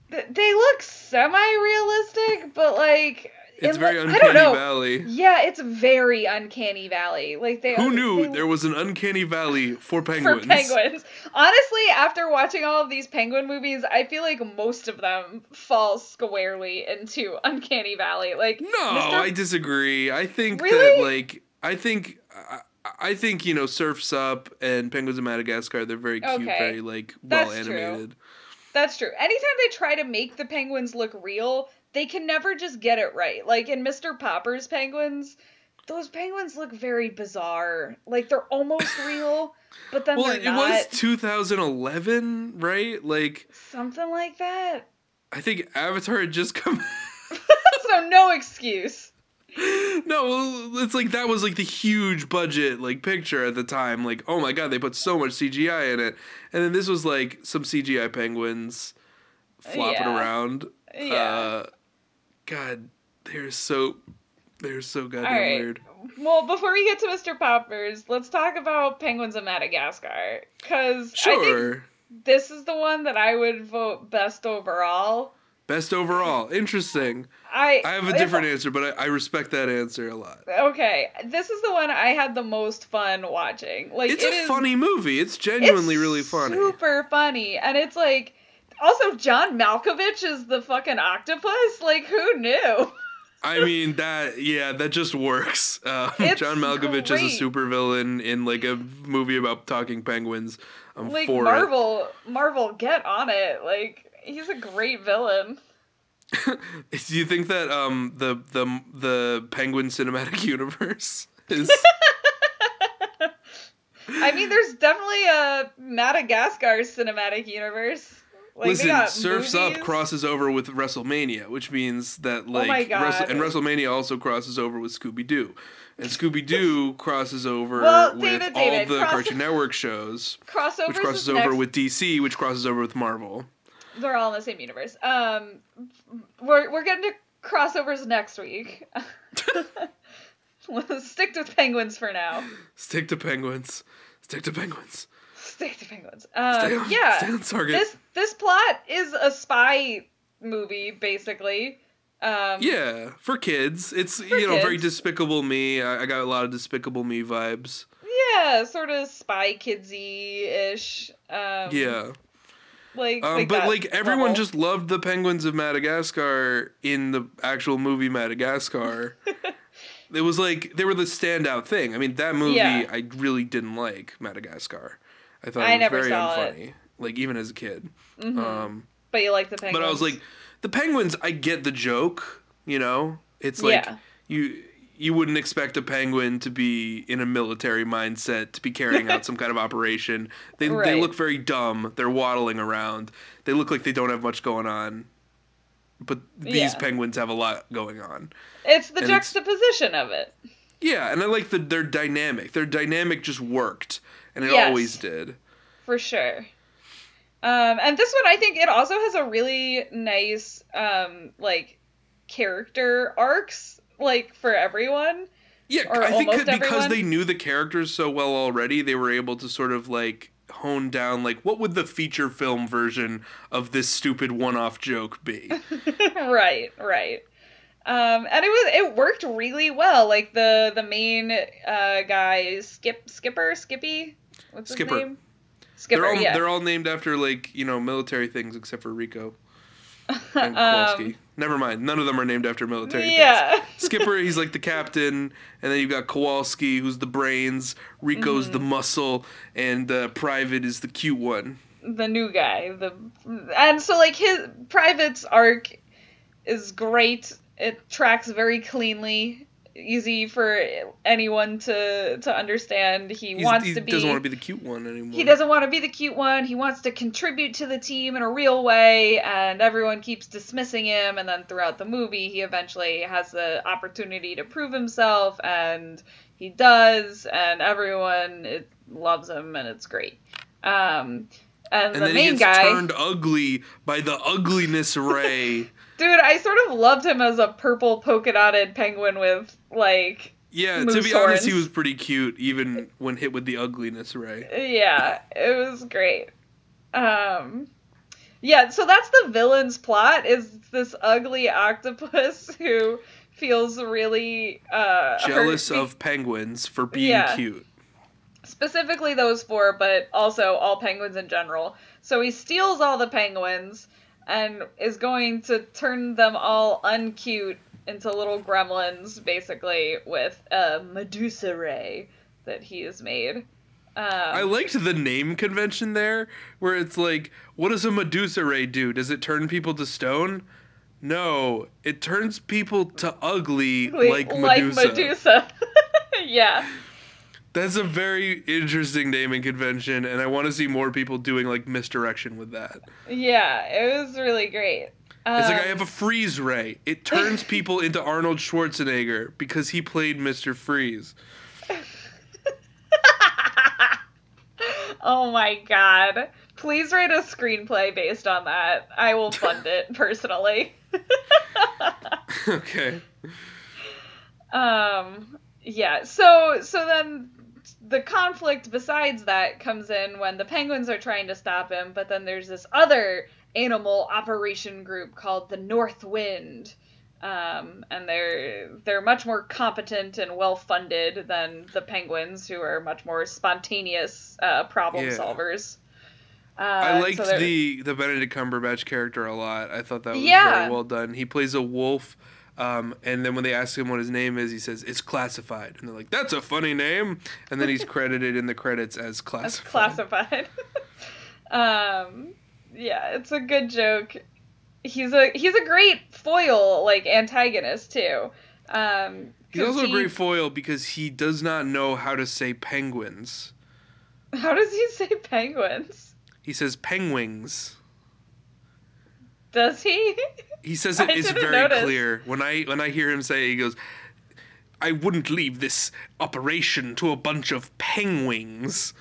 [SPEAKER 1] They look semi-realistic, but like
[SPEAKER 2] It's
[SPEAKER 1] it
[SPEAKER 2] very
[SPEAKER 1] I
[SPEAKER 2] uncanny
[SPEAKER 1] don't know.
[SPEAKER 2] valley.
[SPEAKER 1] Yeah, it's very uncanny valley. Like they
[SPEAKER 2] Who knew
[SPEAKER 1] they-
[SPEAKER 2] there was an uncanny valley for penguins?
[SPEAKER 1] for
[SPEAKER 2] penguins?
[SPEAKER 1] Honestly, after watching all of these penguin movies, I feel like most of them fall squarely into Uncanny Valley. Like
[SPEAKER 2] No,
[SPEAKER 1] Mr.
[SPEAKER 2] I disagree. I think that like I think I, I think you know Surfs Up and Penguins of Madagascar. They're very cute,
[SPEAKER 1] Okay.
[SPEAKER 2] very like well
[SPEAKER 1] That's true.
[SPEAKER 2] animated.
[SPEAKER 1] That's true. Anytime they try to make the penguins look real, they can never just get it right. Like in Mr. Popper's penguins, those penguins look very bizarre. Like they're almost real, but then
[SPEAKER 2] Well,
[SPEAKER 1] they're
[SPEAKER 2] it
[SPEAKER 1] not.
[SPEAKER 2] was 2011, right? Like
[SPEAKER 1] Something like that.
[SPEAKER 2] I think Avatar had just come.
[SPEAKER 1] so no excuse.
[SPEAKER 2] no, it's like that was like the huge budget like picture at the time. Like, oh my god, they put so much CGI in it, and then this was like some CGI penguins flopping
[SPEAKER 1] Yeah.
[SPEAKER 2] around.
[SPEAKER 1] Yeah.
[SPEAKER 2] Uh, God, they're so they're so goddamn
[SPEAKER 1] All right.
[SPEAKER 2] weird.
[SPEAKER 1] Well, before we get to Mr. Poppers, let's talk about Penguins of Madagascar. Because I think
[SPEAKER 2] Sure.
[SPEAKER 1] this is the one that I would vote best overall.
[SPEAKER 2] Best overall. Interesting.
[SPEAKER 1] I
[SPEAKER 2] I have a different answer, but I, I respect that answer a lot.
[SPEAKER 1] Okay, this is the one I had the most fun watching. Like
[SPEAKER 2] It's
[SPEAKER 1] it
[SPEAKER 2] a
[SPEAKER 1] is-
[SPEAKER 2] funny movie. It's genuinely
[SPEAKER 1] it's
[SPEAKER 2] really funny.
[SPEAKER 1] Super funny, and it's like Also, John Malkovich is the fucking octopus. Like, who knew?
[SPEAKER 2] I mean that yeah, that just works. Uh, John Malkovich
[SPEAKER 1] great.
[SPEAKER 2] is a supervillain in like a movie about talking penguins. I'm
[SPEAKER 1] like
[SPEAKER 2] for
[SPEAKER 1] Marvel, Marvel, get on it. Like, he's a great villain.
[SPEAKER 2] Do you think that um the the the Penguin cinematic universe is
[SPEAKER 1] I mean, there's definitely a Madagascar cinematic universe. Like,
[SPEAKER 2] Listen, Surfs
[SPEAKER 1] movies.
[SPEAKER 2] Up crosses over with WrestleMania, which means that
[SPEAKER 1] Oh
[SPEAKER 2] like. Wrestle- and WrestleMania also crosses over with Scooby Doo. And Scooby Doo crosses over
[SPEAKER 1] Well,
[SPEAKER 2] with
[SPEAKER 1] David,
[SPEAKER 2] all
[SPEAKER 1] David,
[SPEAKER 2] the Cartoon Network shows, which crosses over
[SPEAKER 1] next.
[SPEAKER 2] with DC, which crosses over with Marvel.
[SPEAKER 1] They're all in the same universe. Um, we're we're getting to crossovers next week. Stick to penguins for now.
[SPEAKER 2] Stick to penguins. Stick to penguins.
[SPEAKER 1] Stick to penguins.
[SPEAKER 2] Stay
[SPEAKER 1] Um,
[SPEAKER 2] on,
[SPEAKER 1] yeah.
[SPEAKER 2] stay on target.
[SPEAKER 1] This this plot is a spy movie, basically. Um,
[SPEAKER 2] yeah, for kids. It's you know very. Despicable Me. I, I got a lot of Despicable Me vibes.
[SPEAKER 1] Yeah, sort of spy kidsy ish. Um,
[SPEAKER 2] Yeah.
[SPEAKER 1] Like,
[SPEAKER 2] Um,
[SPEAKER 1] like
[SPEAKER 2] but like everyone
[SPEAKER 1] level.
[SPEAKER 2] just loved the penguins of Madagascar in the actual movie Madagascar. it was like they were the standout thing. I mean, that movie
[SPEAKER 1] Yeah.
[SPEAKER 2] I really didn't like Madagascar. I thought
[SPEAKER 1] I
[SPEAKER 2] it was very
[SPEAKER 1] saw it.
[SPEAKER 2] unfunny. Like even as a kid.
[SPEAKER 1] Mhm.
[SPEAKER 2] Um,
[SPEAKER 1] But you like the penguins.
[SPEAKER 2] but I was like, the penguins. I get the joke. You know, it's like
[SPEAKER 1] Yeah.
[SPEAKER 2] you you wouldn't expect a penguin to be in a military mindset to be carrying out some kind of operation. They they look very dumb. They're waddling around. They look like they don't have much going on. But these
[SPEAKER 1] Yeah.
[SPEAKER 2] penguins have a lot going on.
[SPEAKER 1] it's the
[SPEAKER 2] and it's-
[SPEAKER 1] juxtaposition of it.
[SPEAKER 2] Yeah, and I like the their dynamic. Their dynamic just worked, and it
[SPEAKER 1] Yes.
[SPEAKER 2] always did.
[SPEAKER 1] for sure. Um, and this one, I think it also has a really nice, um, like, character arcs, like, for everyone.
[SPEAKER 2] Yeah, I think because
[SPEAKER 1] everyone.
[SPEAKER 2] they knew the characters so well already, they were able to sort of like hone down like what would the feature film version of this stupid one-off joke be?
[SPEAKER 1] right, right. Um, and it was it worked really well. Like the the main uh, guy, Skip Skipper Skippy, what's his
[SPEAKER 2] Skipper.
[SPEAKER 1] name? Skipper.
[SPEAKER 2] they're all
[SPEAKER 1] yeah.
[SPEAKER 2] they're all named after like, you know, military things except for Rico and
[SPEAKER 1] Um,
[SPEAKER 2] Kowalski. Never mind. None of them are named after military things.
[SPEAKER 1] yeah.
[SPEAKER 2] Skipper, he's like the captain, and then you've got Kowalski, who's the brains. Rico's
[SPEAKER 1] Mm-hmm.
[SPEAKER 2] the muscle, and uh, Private is the cute one.
[SPEAKER 1] the new guy the and so like his private's arc is great it tracks very cleanly easy for anyone to to understand he
[SPEAKER 2] He's,
[SPEAKER 1] wants
[SPEAKER 2] he
[SPEAKER 1] to be
[SPEAKER 2] doesn't want to be the cute one anymore.
[SPEAKER 1] he doesn't want to be the cute one he wants to contribute to the team in a real way and everyone keeps dismissing him and then throughout the movie he eventually has the opportunity to prove himself and he does and everyone it, loves him and it's great um and,
[SPEAKER 2] and
[SPEAKER 1] the
[SPEAKER 2] then
[SPEAKER 1] main
[SPEAKER 2] he gets
[SPEAKER 1] guy
[SPEAKER 2] turned ugly by the ugliness ray.
[SPEAKER 1] dude i sort of loved him as a purple polka dotted penguin with like
[SPEAKER 2] Yeah, to be honest, he was pretty cute, even when hit with the ugliness ray.
[SPEAKER 1] yeah it was great um yeah so that's the villain's plot is this ugly octopus who feels really uh
[SPEAKER 2] Jealous
[SPEAKER 1] hurt
[SPEAKER 2] of penguins for being
[SPEAKER 1] Yeah.
[SPEAKER 2] cute.
[SPEAKER 1] specifically those four but also all penguins in general so he steals all the penguins and is going to turn them all uncute into little gremlins basically with a medusa ray that he has made um,
[SPEAKER 2] I liked the name convention there, where it's like, what does a Medusa ray do? Does it turn people to stone? No, it turns people to ugly like Medusa.
[SPEAKER 1] Medusa. yeah.
[SPEAKER 2] That's a very interesting naming convention, and I want to see more people doing like misdirection with that.
[SPEAKER 1] Yeah, it was really great. Um,
[SPEAKER 2] It's like I have a freeze ray. It turns people into Arnold Schwarzenegger because he played Mr. Freeze.
[SPEAKER 1] oh my god. Please write a screenplay based on that. I will fund it personally.
[SPEAKER 2] okay.
[SPEAKER 1] um yeah, so so then the conflict besides that comes in when the penguins are trying to stop him, but then there's this other animal operation group called the North Wind. Um, and they're they're much more competent and well funded than the penguins, who are much more spontaneous uh, problem
[SPEAKER 2] Yeah.
[SPEAKER 1] solvers. Uh,
[SPEAKER 2] I liked
[SPEAKER 1] so
[SPEAKER 2] the the Benedict Cumberbatch character a lot. I thought that was
[SPEAKER 1] Yeah.
[SPEAKER 2] very well done. He plays a wolf, um, and then when they ask him what his name is, he says it's classified, and they're like, "That's a funny name," and then he's credited in the credits as classified.
[SPEAKER 1] classified. um, yeah, it's a good joke. He's a he's a great foil like antagonist too. Um,
[SPEAKER 2] He's also a great foil because he does not know how to say penguins.
[SPEAKER 1] How does he say penguins?
[SPEAKER 2] He says penguins.
[SPEAKER 1] Does he?
[SPEAKER 2] He says it
[SPEAKER 1] I
[SPEAKER 2] is
[SPEAKER 1] didn't
[SPEAKER 2] very
[SPEAKER 1] notice.
[SPEAKER 2] clear. When I when I hear him say, it, he goes, "I wouldn't leave this operation to a bunch of penguins."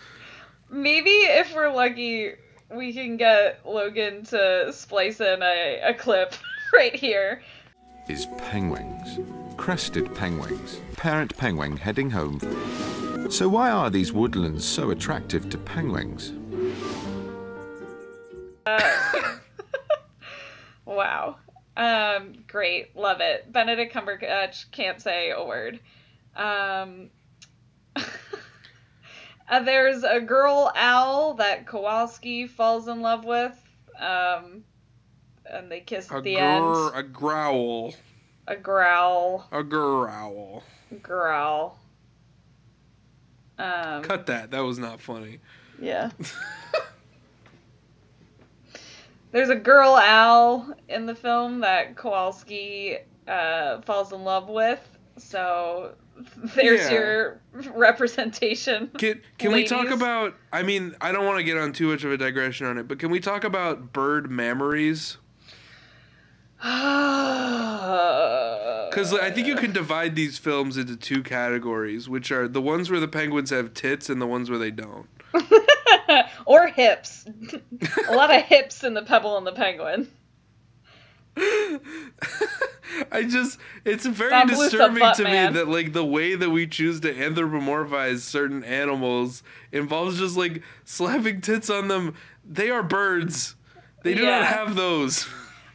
[SPEAKER 1] Maybe if we're lucky, we can get Logan to splice in a, a clip right here.
[SPEAKER 3] is penguins. Crested penguins. Parent penguin heading home. So why are these woodlands so attractive to penguins?
[SPEAKER 1] Uh, wow. Um, great. Love it. Benedict Cumberbatch can't say a word. Um, uh, there's a girl owl that Kowalski falls in love with. Um, and they kiss
[SPEAKER 2] A
[SPEAKER 1] at the
[SPEAKER 2] gr-
[SPEAKER 1] end.
[SPEAKER 2] a growl,
[SPEAKER 1] A growl.
[SPEAKER 2] a growl.
[SPEAKER 1] Growl. Um,
[SPEAKER 2] Cut that. That was not funny.
[SPEAKER 1] Yeah. There's a girl owl in the film that Kowalski uh, falls in love with. So there's
[SPEAKER 2] Yeah.
[SPEAKER 1] your representation.
[SPEAKER 2] Can can we talk about? I mean, I don't want to get on too much of a digression on it, but can we talk about bird memories? Because I think you can divide these films into two categories, which are the ones where the penguins have tits and the ones where they don't.
[SPEAKER 1] or hips. a lot of hips in the Pebble and the Penguin.
[SPEAKER 2] I just it's very disturbing
[SPEAKER 1] butt
[SPEAKER 2] to
[SPEAKER 1] man.
[SPEAKER 2] me that like the way that we choose to anthropomorphize certain animals involves just like slapping tits on them. They are birds. They do
[SPEAKER 1] Yeah.
[SPEAKER 2] not have those.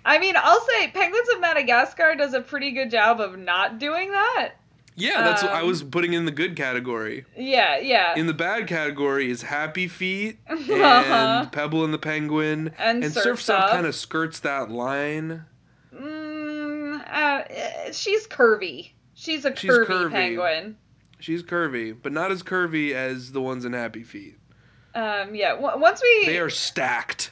[SPEAKER 1] I mean, I'll say Penguins of Madagascar does a pretty good job of not doing that.
[SPEAKER 2] Yeah, that's what I
[SPEAKER 1] Um,
[SPEAKER 2] was putting in the good category.
[SPEAKER 1] Yeah, yeah.
[SPEAKER 2] In the bad category is Happy Feet and
[SPEAKER 1] Uh-huh.
[SPEAKER 2] Pebble and the Penguin.
[SPEAKER 1] And
[SPEAKER 2] and
[SPEAKER 1] Surf's
[SPEAKER 2] Surf's Up kind of skirts that line.
[SPEAKER 1] Mm, uh, she's curvy. She's a
[SPEAKER 2] She's
[SPEAKER 1] curvy,
[SPEAKER 2] curvy.
[SPEAKER 1] penguin.
[SPEAKER 2] She's curvy, but not as curvy as the ones in Happy Feet.
[SPEAKER 1] Um, yeah. w- once we,
[SPEAKER 2] They are stacked.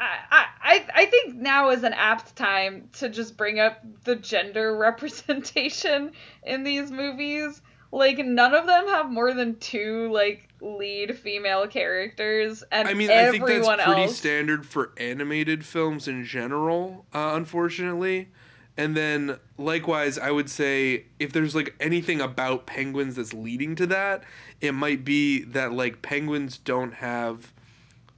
[SPEAKER 1] I, I, I think now is an apt time to just bring up the gender representation in these movies. Like none of them have more than two like lead female characters, and
[SPEAKER 2] I mean, I think that's pretty
[SPEAKER 1] else.
[SPEAKER 2] standard for animated films in general, uh, unfortunately. And then, likewise, I would say if there's like anything about penguins that's leading to that, it might be that like penguins don't have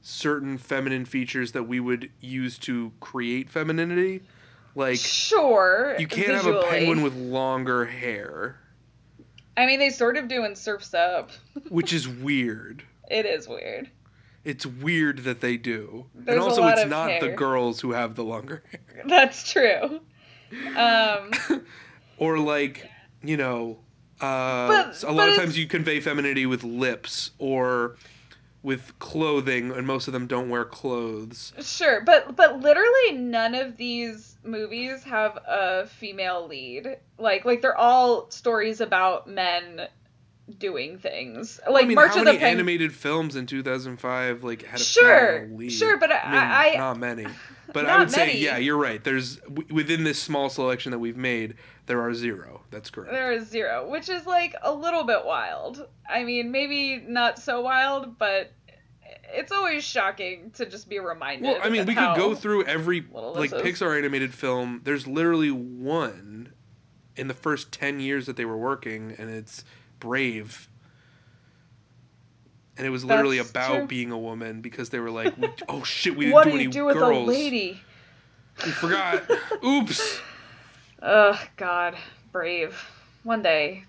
[SPEAKER 2] certain feminine features that we would use to create femininity. Like,
[SPEAKER 1] sure,
[SPEAKER 2] you can't have a penguin with longer hair,
[SPEAKER 1] I mean, they sort of do in Surf's Up.
[SPEAKER 2] which is weird.
[SPEAKER 1] It is weird.
[SPEAKER 2] It's weird that they do.
[SPEAKER 1] There's
[SPEAKER 2] and also, it's not the girls who have the longer hair.
[SPEAKER 1] That's true. Um,
[SPEAKER 2] or like you know uh,
[SPEAKER 1] But-
[SPEAKER 2] a lot of times you convey femininity with lips or with clothing and most of them don't wear clothes
[SPEAKER 1] Sure, but but literally none of these movies have a female lead. Like like they're all stories about men doing things. Like
[SPEAKER 2] i mean
[SPEAKER 1] March
[SPEAKER 2] how
[SPEAKER 1] of the
[SPEAKER 2] many
[SPEAKER 1] Penguins.
[SPEAKER 2] animated films in 2005 like had a
[SPEAKER 1] Sure,
[SPEAKER 2] female lead?
[SPEAKER 1] sure, but I-
[SPEAKER 2] mean,
[SPEAKER 1] I-
[SPEAKER 2] not many but i would say yeah you're right there's w- within this small selection that we've made there are zero that's correct
[SPEAKER 1] There is zero, which is like a little bit wild. I mean, maybe not so wild, but it's always shocking to just be reminded.
[SPEAKER 2] Well, I mean, we could go through every like
[SPEAKER 1] is.
[SPEAKER 2] Pixar animated film. There's literally one in the first ten years that they were working, and it's Brave. And it was literally
[SPEAKER 1] That's
[SPEAKER 2] about
[SPEAKER 1] true.
[SPEAKER 2] being a woman because they were like, we, "Oh shit, we didn't
[SPEAKER 1] What
[SPEAKER 2] do
[SPEAKER 1] do you
[SPEAKER 2] any
[SPEAKER 1] do with
[SPEAKER 2] girls.
[SPEAKER 1] a lady?
[SPEAKER 2] We forgot. Oops."
[SPEAKER 1] Ugh, God, brave. One day,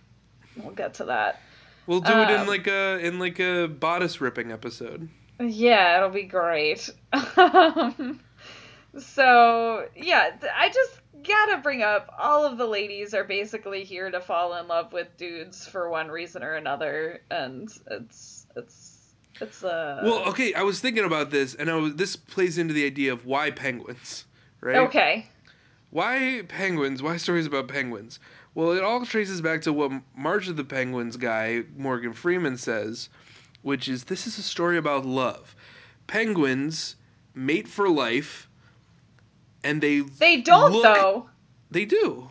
[SPEAKER 1] we'll get to that.
[SPEAKER 2] We'll do it in
[SPEAKER 1] Um,
[SPEAKER 2] like a in like a bodice ripping episode.
[SPEAKER 1] Yeah, it'll be great. Um, so, yeah, I just gotta bring up all of the ladies are basically here to fall in love with dudes for one reason or another, and it's it's It's uh.
[SPEAKER 2] Well, okay, I was thinking about this, and I was, this plays into the idea of why penguins, right?
[SPEAKER 1] Okay.
[SPEAKER 2] Why penguins? Why stories about penguins? Well, it all traces back to what March of the Penguins guy, Morgan Freeman, says, which is this is a story about love. Penguins mate for life, and they.
[SPEAKER 1] They don't
[SPEAKER 2] look-
[SPEAKER 1] though.
[SPEAKER 2] They do.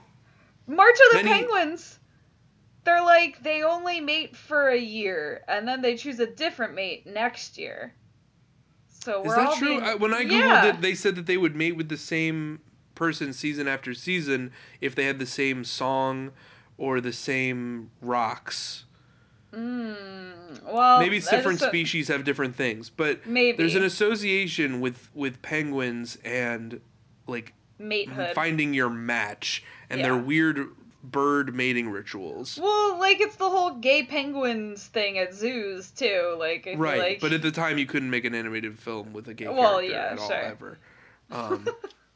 [SPEAKER 1] March of the
[SPEAKER 2] Many-
[SPEAKER 1] Penguins. They're like they only mate for a year, and then they choose a different mate next year. So
[SPEAKER 2] Is that
[SPEAKER 1] all
[SPEAKER 2] true?
[SPEAKER 1] being-
[SPEAKER 2] I, when I googled
[SPEAKER 1] yeah.
[SPEAKER 2] it, they said that they would mate with the same person season after season if they had the same song or the same rocks.
[SPEAKER 1] Mm, well,
[SPEAKER 2] Maybe different
[SPEAKER 1] a-
[SPEAKER 2] species have different things, but
[SPEAKER 1] Maybe
[SPEAKER 2] there's an association with with penguins and like
[SPEAKER 1] matehood.
[SPEAKER 2] finding your match and their
[SPEAKER 1] Yeah.
[SPEAKER 2] weird bird mating rituals.
[SPEAKER 1] Well, like it's the whole gay penguins thing at zoos too. Like,
[SPEAKER 2] Right,
[SPEAKER 1] like,
[SPEAKER 2] but at the time you couldn't make an animated film with a gay
[SPEAKER 1] Well,
[SPEAKER 2] character
[SPEAKER 1] yeah,
[SPEAKER 2] at all ever. Um,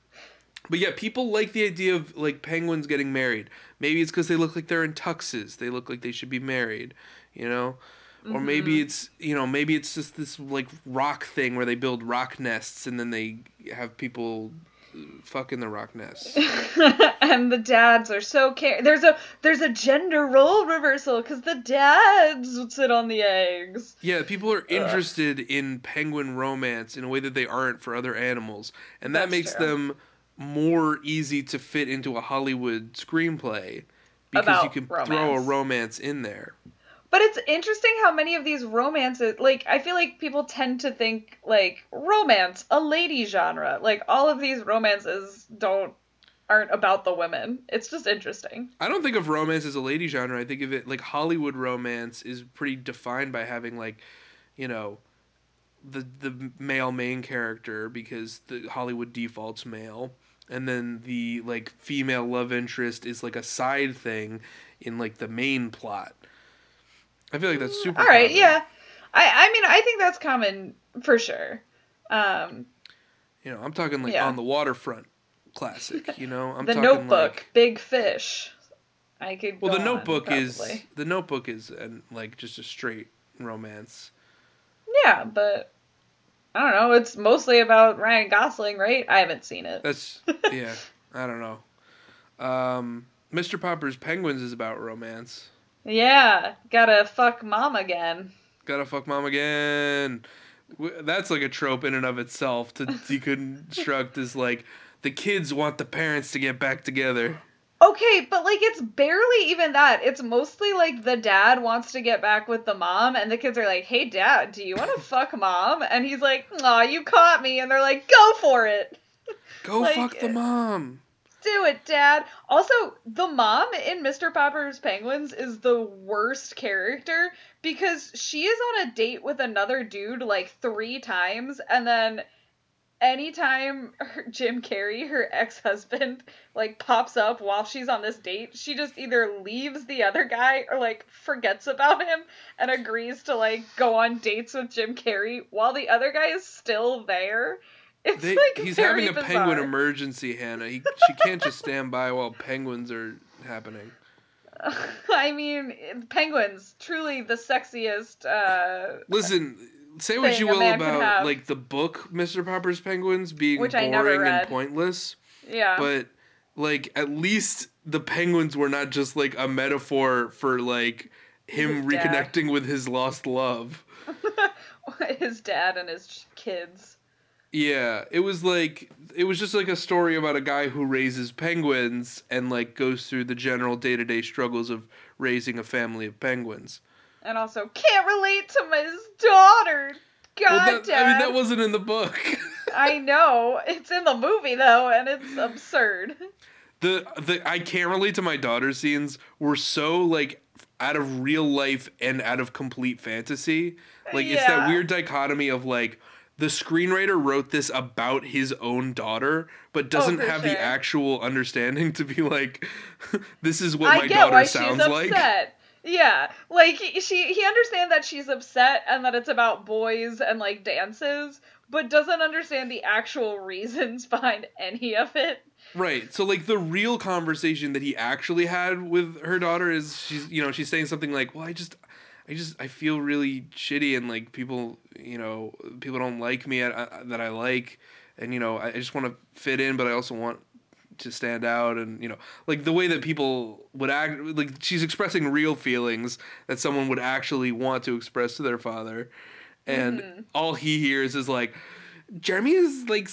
[SPEAKER 2] but yeah, people like the idea of like penguins getting married. Maybe it's because they look like they're in tuxes. They look like they should be married, you know. Or
[SPEAKER 1] Mm-hmm.
[SPEAKER 2] maybe it's you know maybe it's just this like rock thing where they build rock nests and then they have people fuck in the rock nests.
[SPEAKER 1] and the dads are so care. There's a there's a gender role reversal because the dads would sit on the eggs.
[SPEAKER 2] Yeah, people are interested in penguin romance in a way that they aren't for other animals, and that
[SPEAKER 1] That's
[SPEAKER 2] makes
[SPEAKER 1] true.
[SPEAKER 2] them more easy to fit into a Hollywood screenplay because you
[SPEAKER 1] About
[SPEAKER 2] can throw a
[SPEAKER 1] romance.
[SPEAKER 2] romance in there.
[SPEAKER 1] But it's interesting how many of these romances, like, I feel like people tend to think, like, romance, a lady genre. Like, all of these romances don't, aren't about the women. It's just interesting.
[SPEAKER 2] I don't think of romance as a lady genre. I think of it like Hollywood romance is pretty defined by having like, you know, the the male main character because the Hollywood defaults male, and then the like female love interest is like a side thing in like the main plot. I feel like that's super.
[SPEAKER 1] All right,
[SPEAKER 2] common.
[SPEAKER 1] yeah. I, I mean, I think that's common for sure. Um,
[SPEAKER 2] You know, I'm talking like
[SPEAKER 1] Yeah.
[SPEAKER 2] on the waterfront classic. You know, I'm
[SPEAKER 1] the
[SPEAKER 2] talking
[SPEAKER 1] Notebook,
[SPEAKER 2] like.
[SPEAKER 1] Big Fish. I could.
[SPEAKER 2] Well,
[SPEAKER 1] go
[SPEAKER 2] the
[SPEAKER 1] on,
[SPEAKER 2] Notebook is the Notebook is and like just a straight romance.
[SPEAKER 1] Yeah, but I don't know. It's mostly about Ryan Gosling, right? I haven't seen it.
[SPEAKER 2] That's yeah. I don't know. Um, Mr. Popper's Penguins is about romance.
[SPEAKER 1] Yeah, gotta fuck mom again.
[SPEAKER 2] Gotta fuck mom again. That's like a trope in and of itself to deconstruct is like the kids want the parents to get back together.
[SPEAKER 1] Okay, but like it's barely even that. It's mostly like the dad wants to get back with the mom, and the kids are like, "Hey, dad, do you want to fuck mom?" And he's like, "Aw, you caught me," and they're like, "Go for it."
[SPEAKER 2] Go
[SPEAKER 1] Like,
[SPEAKER 2] fuck the mom.
[SPEAKER 1] Do it, Dad. Also, the mom in Mr. Popper's Penguins is the worst character because she is on a date with another dude like three times, and then anytime her, Jim Carrey, her ex husband, like pops up while she's on this date, she just either leaves the other guy or like forgets about him and agrees to like go on dates with Jim Carrey while the other guy is still there. It's
[SPEAKER 2] They,
[SPEAKER 1] like
[SPEAKER 2] he's having a penguin emergency, Hannah. He, she can't just stand by while penguins are happening.
[SPEAKER 1] I mean, penguins, truly the sexiest. Uh,
[SPEAKER 2] Listen, say what you will about like the book Mr. Popper's Penguins being
[SPEAKER 1] Which
[SPEAKER 2] boring and pointless,
[SPEAKER 1] yeah.
[SPEAKER 2] but like at least the penguins were not just like a metaphor for like him
[SPEAKER 1] His dad.
[SPEAKER 2] reconnecting with his lost love.
[SPEAKER 1] his dad and his kids.
[SPEAKER 2] Yeah, it was like it was just like a story about a guy who raises penguins and like goes through the general day-to-day struggles of raising a family of penguins.
[SPEAKER 1] And also, can't relate to my daughter. God,
[SPEAKER 2] well, that,
[SPEAKER 1] Dad.
[SPEAKER 2] I mean that wasn't in the book.
[SPEAKER 1] I know. It's in the movie, though, and it's absurd.
[SPEAKER 2] the the I can't relate to my daughter scenes were so like out of real life and out of complete fantasy. Like it's that weird dichotomy of like the screenwriter wrote this about his own daughter, but doesn't
[SPEAKER 1] Oh,
[SPEAKER 2] have the actual understanding to be like, this is what
[SPEAKER 1] I
[SPEAKER 2] my
[SPEAKER 1] get
[SPEAKER 2] daughter
[SPEAKER 1] why
[SPEAKER 2] sounds
[SPEAKER 1] she's
[SPEAKER 2] like.
[SPEAKER 1] upset. Yeah, like he- she he understands that she's upset and that it's about boys and like dances, but doesn't understand the actual reasons behind any of it.
[SPEAKER 2] Right. So like the real conversation that he actually had with her daughter is she's you know she's saying something like, "Well, I just I just I feel really shitty and like people you know people don't like me at, uh, that I like and you know I just want to fit in but I also want to stand out and you know like the way that people would act like she's expressing real feelings that someone would actually want to express to their father and
[SPEAKER 1] Mm-hmm.
[SPEAKER 2] all he hears is like Jeremy is like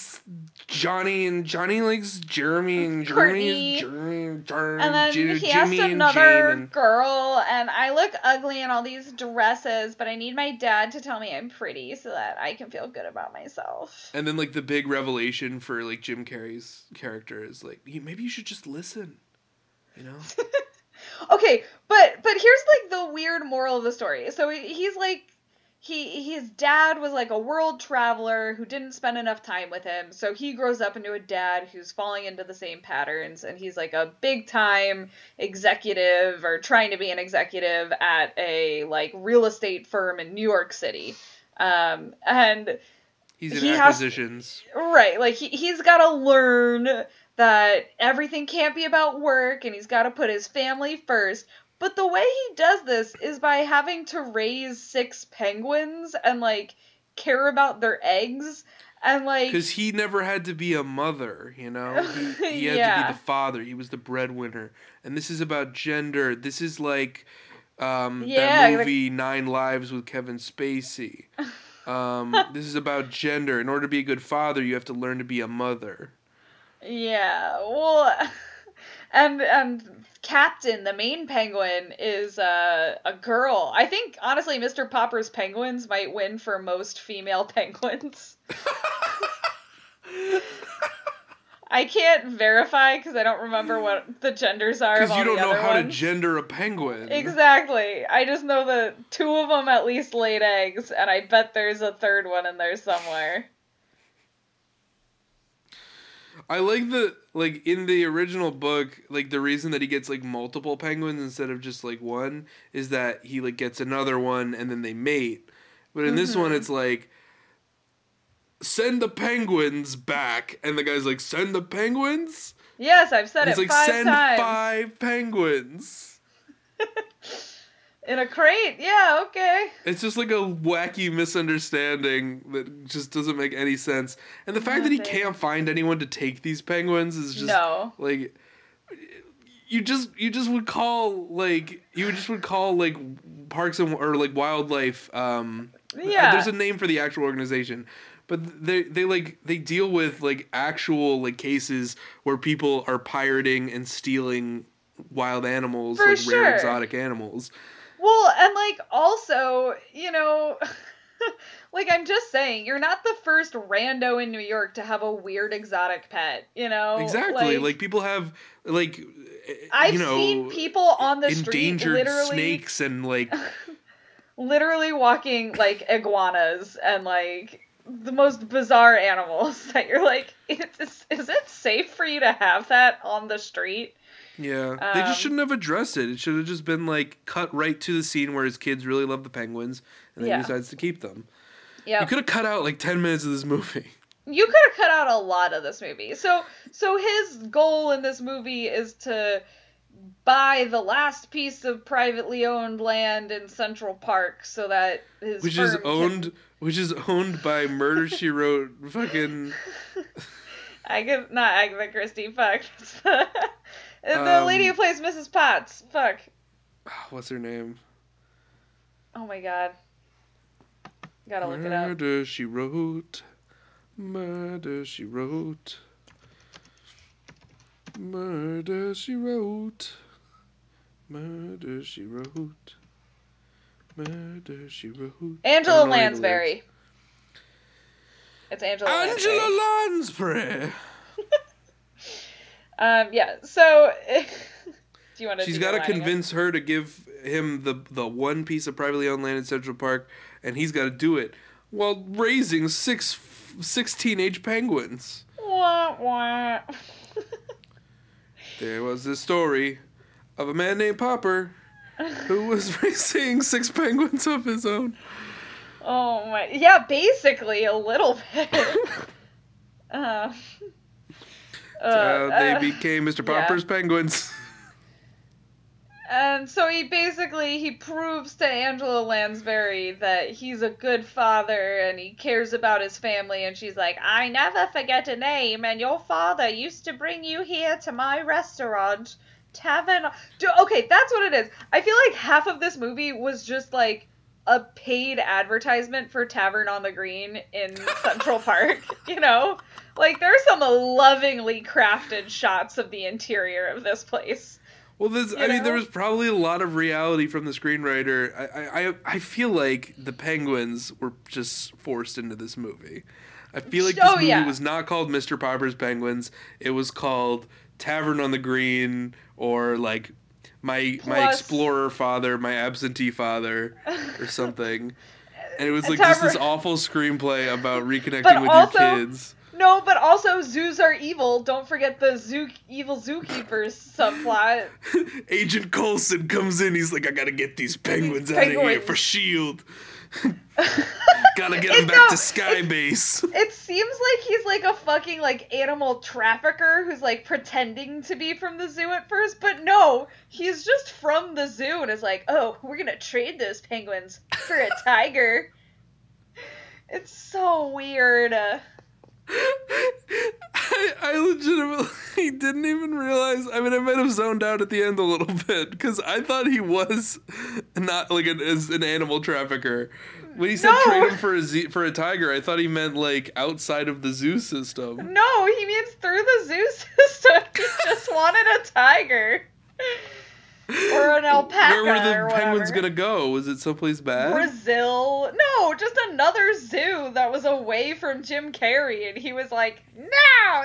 [SPEAKER 2] Johnny and Johnny likes Jeremy and Jeremy
[SPEAKER 1] Courtney.
[SPEAKER 2] is Jeremy, Jeremy
[SPEAKER 1] And then
[SPEAKER 2] Ju-
[SPEAKER 1] he asked
[SPEAKER 2] Jimmy and
[SPEAKER 1] another
[SPEAKER 2] Jane and
[SPEAKER 1] girl, and I look ugly in all these dresses, but I need my dad to tell me I'm pretty so that I can feel good about myself.
[SPEAKER 2] And then like the big revelation for like Jim Carrey's character is like maybe you should just listen. You know?
[SPEAKER 1] Okay, but but here's like the weird moral of the story. So he's like he his dad was like a world traveler who didn't spend enough time with him. So he grows up into a dad who's falling into the same patterns and he's like a big time executive or trying to be an executive at a like real estate firm in New York City. Um and
[SPEAKER 2] He's in
[SPEAKER 1] He has- Right, like he he's got to learn that everything can't be about work and he's got to put his family first. But the way he does this is by having to raise six penguins and like care about their eggs and like
[SPEAKER 2] Because he never had to be a mother, you know? He, he had to be the father. He was the breadwinner. And this is about gender. This is like um,
[SPEAKER 1] Yeah,
[SPEAKER 2] that
[SPEAKER 1] like-
[SPEAKER 2] movie Nine Lives with Kevin Spacey. Um, this is about gender. In order to be a good father, you have to learn to be a mother.
[SPEAKER 1] yeah, well and and Captain, the main penguin, is uh, a girl. I think honestly, Mr. Popper's penguins might win for most female penguins. I can't verify because I don't remember what the genders are. of
[SPEAKER 2] Because you don't know how to gender a penguin.
[SPEAKER 1] Exactly. I just know that two of them at least laid eggs, and I bet there's a third one in there somewhere.
[SPEAKER 2] I like the like in the original book, like the reason that he gets like multiple penguins instead of just like one is that he like gets another one and then they mate. But in this
[SPEAKER 1] Mm-hmm.
[SPEAKER 2] one it's like send the penguins back and the guy's like send the penguins?
[SPEAKER 1] Yes, I've said
[SPEAKER 2] It's
[SPEAKER 1] it
[SPEAKER 2] like
[SPEAKER 1] five
[SPEAKER 2] send
[SPEAKER 1] times.
[SPEAKER 2] five penguins.
[SPEAKER 1] In a crate? Yeah, okay.
[SPEAKER 2] It's just like a wacky misunderstanding that just doesn't make any sense. And the fact that he can't find anyone to take these penguins is just
[SPEAKER 1] No.
[SPEAKER 2] like you just you just would call like you just would call like parks and or like wildlife um
[SPEAKER 1] Yeah.
[SPEAKER 2] there's a name for the actual organization but they they like they deal with like actual like cases where people are pirating and stealing wild animals
[SPEAKER 1] For
[SPEAKER 2] like
[SPEAKER 1] sure.
[SPEAKER 2] rare exotic animals
[SPEAKER 1] Well, and like also, you know, like I'm just saying, you're not the first rando in New York to have a weird exotic pet, you know?
[SPEAKER 2] Exactly. Like, people have like eh,
[SPEAKER 1] I've
[SPEAKER 2] you know
[SPEAKER 1] seen people on the street
[SPEAKER 2] endangered
[SPEAKER 1] literally
[SPEAKER 2] snakes and like
[SPEAKER 1] literally walking like iguanas and like the most bizarre animals that you're like is, is it safe for you to have that on the street?
[SPEAKER 2] Yeah, they
[SPEAKER 1] Um,
[SPEAKER 2] just shouldn't have addressed it. It should have just been like cut right to the scene where his kids really love the penguins and then
[SPEAKER 1] Yeah.
[SPEAKER 2] he decides to keep them.
[SPEAKER 1] Yeah.
[SPEAKER 2] You could have cut out like 10 minutes of this movie.
[SPEAKER 1] you could have cut out a lot of this movie. So so his goal in this movie is to buy the last piece of privately owned land in Central Park so that his
[SPEAKER 2] Which is
[SPEAKER 1] firm can-
[SPEAKER 2] owned which is owned by Murder She Wrote fucking
[SPEAKER 1] Ag- not Agatha Christie. Fuck. The
[SPEAKER 2] Um,
[SPEAKER 1] lady who plays Mrs. Potts. Fuck.
[SPEAKER 2] what's her name?
[SPEAKER 1] Oh my god. Gotta look it up.
[SPEAKER 2] Murder She Wrote. Murder She Wrote. Murder She Wrote. Murder She Wrote. Murder She Wrote.
[SPEAKER 1] Angela
[SPEAKER 2] don't know any of the
[SPEAKER 1] Lansbury. It's Angela.
[SPEAKER 2] Angela
[SPEAKER 1] Lansbury.
[SPEAKER 2] Lansbury.
[SPEAKER 1] Um, yeah. So, do you want to?
[SPEAKER 2] She's got to convince her to give him the the one piece of privately owned land in Central Park, and he's got to do it while raising six six teenage penguins.
[SPEAKER 1] Wah, wah.
[SPEAKER 2] There was this story of a man named Popper who was raising six penguins of his own.
[SPEAKER 1] Oh my. Yeah, basically a little bit. uh,
[SPEAKER 2] Uh, they
[SPEAKER 1] uh,
[SPEAKER 2] became Mr.
[SPEAKER 1] yeah.
[SPEAKER 2] Popper's penguins.
[SPEAKER 1] And so he basically he proves to Angela Lansbury that he's a good father and he cares about his family and she's like, "I never forget a name and your father used to bring you here to my restaurant, Tavern." Okay, that's what it is. I feel like half of this movie was just like a paid advertisement for Tavern on the Green in Central Park, you know? Like there's some lovingly crafted shots of the interior of this place.
[SPEAKER 2] Well, this, I
[SPEAKER 1] You
[SPEAKER 2] mean, there was probably a lot of reality from the screenwriter. I, I, I- I feel like the Penguins were just forced into this movie. I feel like this
[SPEAKER 1] Oh,
[SPEAKER 2] movie
[SPEAKER 1] yeah.
[SPEAKER 2] was not called Mr. Popper's Penguins. It was called Tavern on the Green or like my my
[SPEAKER 1] Plus-
[SPEAKER 2] explorer father, my absentee father, or something. And it was like just this awful screenplay about reconnecting with
[SPEAKER 1] also-
[SPEAKER 2] your kids.
[SPEAKER 1] No, but also zoos are evil. Don't forget the zoo evil zookeepers subplot.
[SPEAKER 2] Agent Coulson comes in. He's like, I gotta get these penguins, out of here for Shield. gotta get
[SPEAKER 1] It-
[SPEAKER 2] them back
[SPEAKER 1] no,
[SPEAKER 2] to Skybase.
[SPEAKER 1] It seems like he's like a fucking like animal trafficker who's like pretending to be from the zoo at first, but no, he's just from the zoo and is like, "Oh, we're to trade those penguins for a tiger." It's so weird.
[SPEAKER 2] I, I legitimately didn't even realize. I mean, I might have zoned out at the end a little bit because I thought he was not like an, as an animal trafficker. When he said
[SPEAKER 1] No.
[SPEAKER 2] trade him for a z- for a tiger, I thought he meant like outside of the zoo system.
[SPEAKER 1] No, he means through the zoo system. He just wanted a tiger. Or an alpaca
[SPEAKER 2] Where were the penguins
[SPEAKER 1] whatever.
[SPEAKER 2] gonna go? Was it someplace bad?
[SPEAKER 1] Brazil. No, just another zoo that was away from Jim Carrey, and he was like, "No,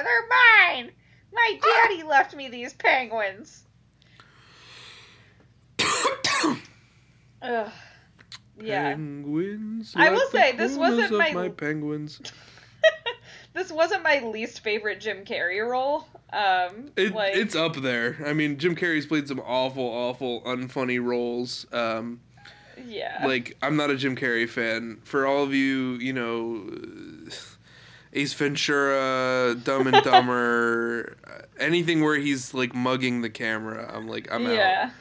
[SPEAKER 1] they're mine. My daddy left me these penguins." Ugh. Yeah,
[SPEAKER 2] Penguins.
[SPEAKER 1] I will say, this wasn't my-
[SPEAKER 2] my penguins.
[SPEAKER 1] this wasn't my least favorite Jim Carrey role. Um,
[SPEAKER 2] It,
[SPEAKER 1] like,
[SPEAKER 2] It's up there. I mean, Jim Carrey's played some awful, awful, unfunny roles. Um,
[SPEAKER 1] yeah,
[SPEAKER 2] like, I'm not a Jim Carrey fan. For all of you, you know, Ace Ventura, Dumb and Dumber, anything where he's like mugging the camera, I'm like, I'm out.
[SPEAKER 1] yeah.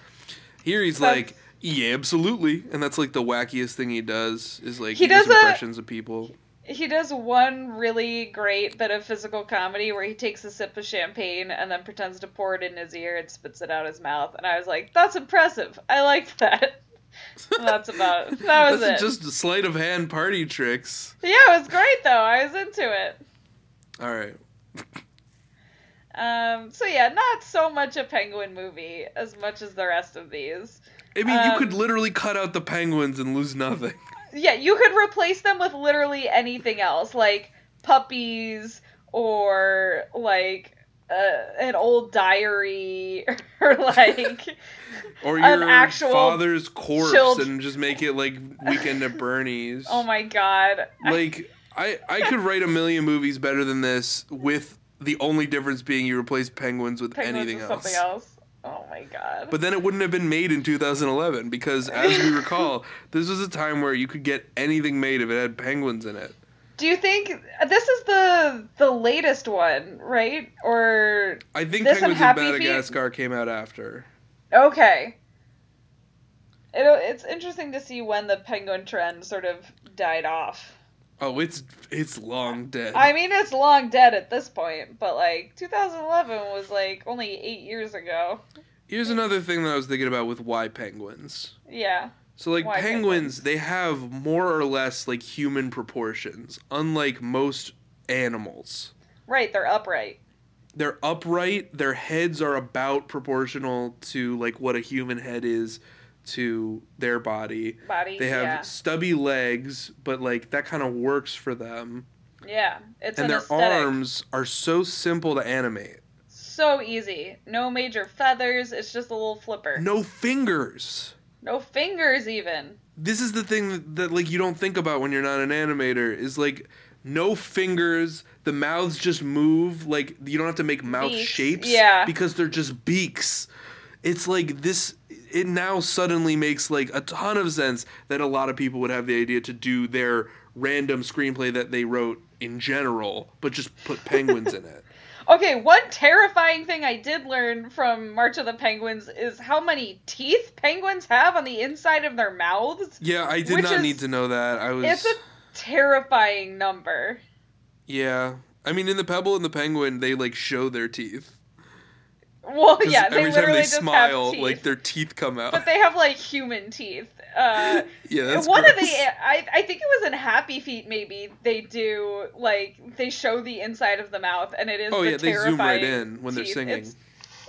[SPEAKER 2] Here he's like, yeah, absolutely, and that's like the wackiest thing he does is like
[SPEAKER 1] He
[SPEAKER 2] he, does
[SPEAKER 1] does a-
[SPEAKER 2] impressions of people.
[SPEAKER 1] He does one really great bit of physical comedy where he takes a sip of champagne and then pretends to pour it in his ear and spits it out his mouth. And I was like, that's impressive. I liked that. that's about that was
[SPEAKER 2] That's
[SPEAKER 1] it.
[SPEAKER 2] just sleight of hand party tricks.
[SPEAKER 1] Yeah, it was great though. I was into it.
[SPEAKER 2] All right.
[SPEAKER 1] Um, so yeah, not so much a penguin movie as much as the rest of these.
[SPEAKER 2] I mean, you could
[SPEAKER 1] Um,
[SPEAKER 2] literally cut out the penguins and lose nothing.
[SPEAKER 1] Yeah, you could replace them with literally anything else, like puppies or like uh, an old diary or like
[SPEAKER 2] Or
[SPEAKER 1] An
[SPEAKER 2] your
[SPEAKER 1] actual
[SPEAKER 2] father's corpse
[SPEAKER 1] child-
[SPEAKER 2] and just make it like Weekend at Bernie's.
[SPEAKER 1] oh my god.
[SPEAKER 2] Like I I could write a million movies better than this with the only difference being you replace penguins with
[SPEAKER 1] Penguins
[SPEAKER 2] anything
[SPEAKER 1] is
[SPEAKER 2] else.
[SPEAKER 1] else. Oh my god.
[SPEAKER 2] But then it wouldn't have been made in 2011 because, as we recall, this was a time where you could get anything made if it had penguins in it.
[SPEAKER 1] Do you think this is the the latest one, right? Or
[SPEAKER 2] I think Penguins in
[SPEAKER 1] Happy Feet?
[SPEAKER 2] Madagascar came out after.
[SPEAKER 1] okay. It, it's interesting to see when the penguin trend sort of died off.
[SPEAKER 2] Oh, it's it's long dead.
[SPEAKER 1] I mean, it's long dead at this point, but like 2011 was like only eight years ago.
[SPEAKER 2] Here's another thing that I was thinking about with why penguins.
[SPEAKER 1] Yeah.
[SPEAKER 2] So like penguins,
[SPEAKER 1] penguins?
[SPEAKER 2] they have more or less like human proportions, unlike most animals.
[SPEAKER 1] Right, they're upright.
[SPEAKER 2] They're upright, their heads are about proportional to like what a human head is to their body.
[SPEAKER 1] Body.
[SPEAKER 2] They have
[SPEAKER 1] yeah.
[SPEAKER 2] stubby legs, but like that kind of works for them.
[SPEAKER 1] Yeah. It's
[SPEAKER 2] and
[SPEAKER 1] an
[SPEAKER 2] their
[SPEAKER 1] aesthetic.
[SPEAKER 2] arms are so simple to animate.
[SPEAKER 1] So easy. No major feathers. It's just a little flipper.
[SPEAKER 2] No fingers.
[SPEAKER 1] No fingers even.
[SPEAKER 2] This is the thing that, that like you don't think about when you're not an animator is like no fingers, the mouths just move like you don't have to make mouth
[SPEAKER 1] Beaks,
[SPEAKER 2] shapes
[SPEAKER 1] yeah.
[SPEAKER 2] because they're just beaks. It's like this it now suddenly makes like a ton of sense that a lot of people would have the idea to do their random screenplay that they wrote in general, but just put penguins in it.
[SPEAKER 1] Okay, one terrifying thing I did learn from March of the Penguins is how many teeth penguins have on the inside of their mouths.
[SPEAKER 2] Yeah, I did not
[SPEAKER 1] is-
[SPEAKER 2] need to know that. I was.
[SPEAKER 1] It's a terrifying number.
[SPEAKER 2] Yeah. I mean, in the Pebble and the Penguin, they like show their teeth.
[SPEAKER 1] Well, yeah, they
[SPEAKER 2] every time
[SPEAKER 1] literally
[SPEAKER 2] they
[SPEAKER 1] just
[SPEAKER 2] smile, like their teeth come out.
[SPEAKER 1] but they have like human teeth. Uh,
[SPEAKER 2] yeah, that's
[SPEAKER 1] one of the. I, I think it was in Happy Feet. Maybe they do like they show the inside of the mouth, and it is.
[SPEAKER 2] Oh
[SPEAKER 1] the
[SPEAKER 2] yeah, they zoom right in when they're singing.
[SPEAKER 1] It's,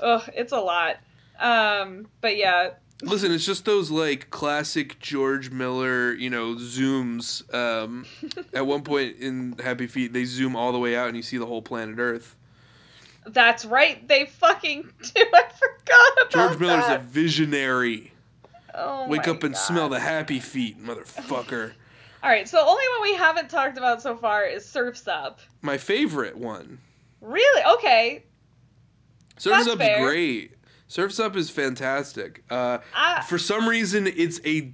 [SPEAKER 1] ugh, it's a lot. Um, but yeah,
[SPEAKER 2] Listen, it's just those like classic George Miller, you know, zooms. Um, at one point in Happy Feet, they zoom all the way out and you see the whole planet Earth.
[SPEAKER 1] That's right. They fucking do. I forgot about it.
[SPEAKER 2] George Miller's a visionary.
[SPEAKER 1] Oh
[SPEAKER 2] Wake up and
[SPEAKER 1] God.
[SPEAKER 2] smell the happy feet, motherfucker.
[SPEAKER 1] All right, so only one we haven't talked about so far is Surfs Up.
[SPEAKER 2] My favorite one.
[SPEAKER 1] Really? Okay.
[SPEAKER 2] Surf's
[SPEAKER 1] That's
[SPEAKER 2] Up
[SPEAKER 1] fair.
[SPEAKER 2] is great. Surf's Up is fantastic. Uh, for some reason, it's a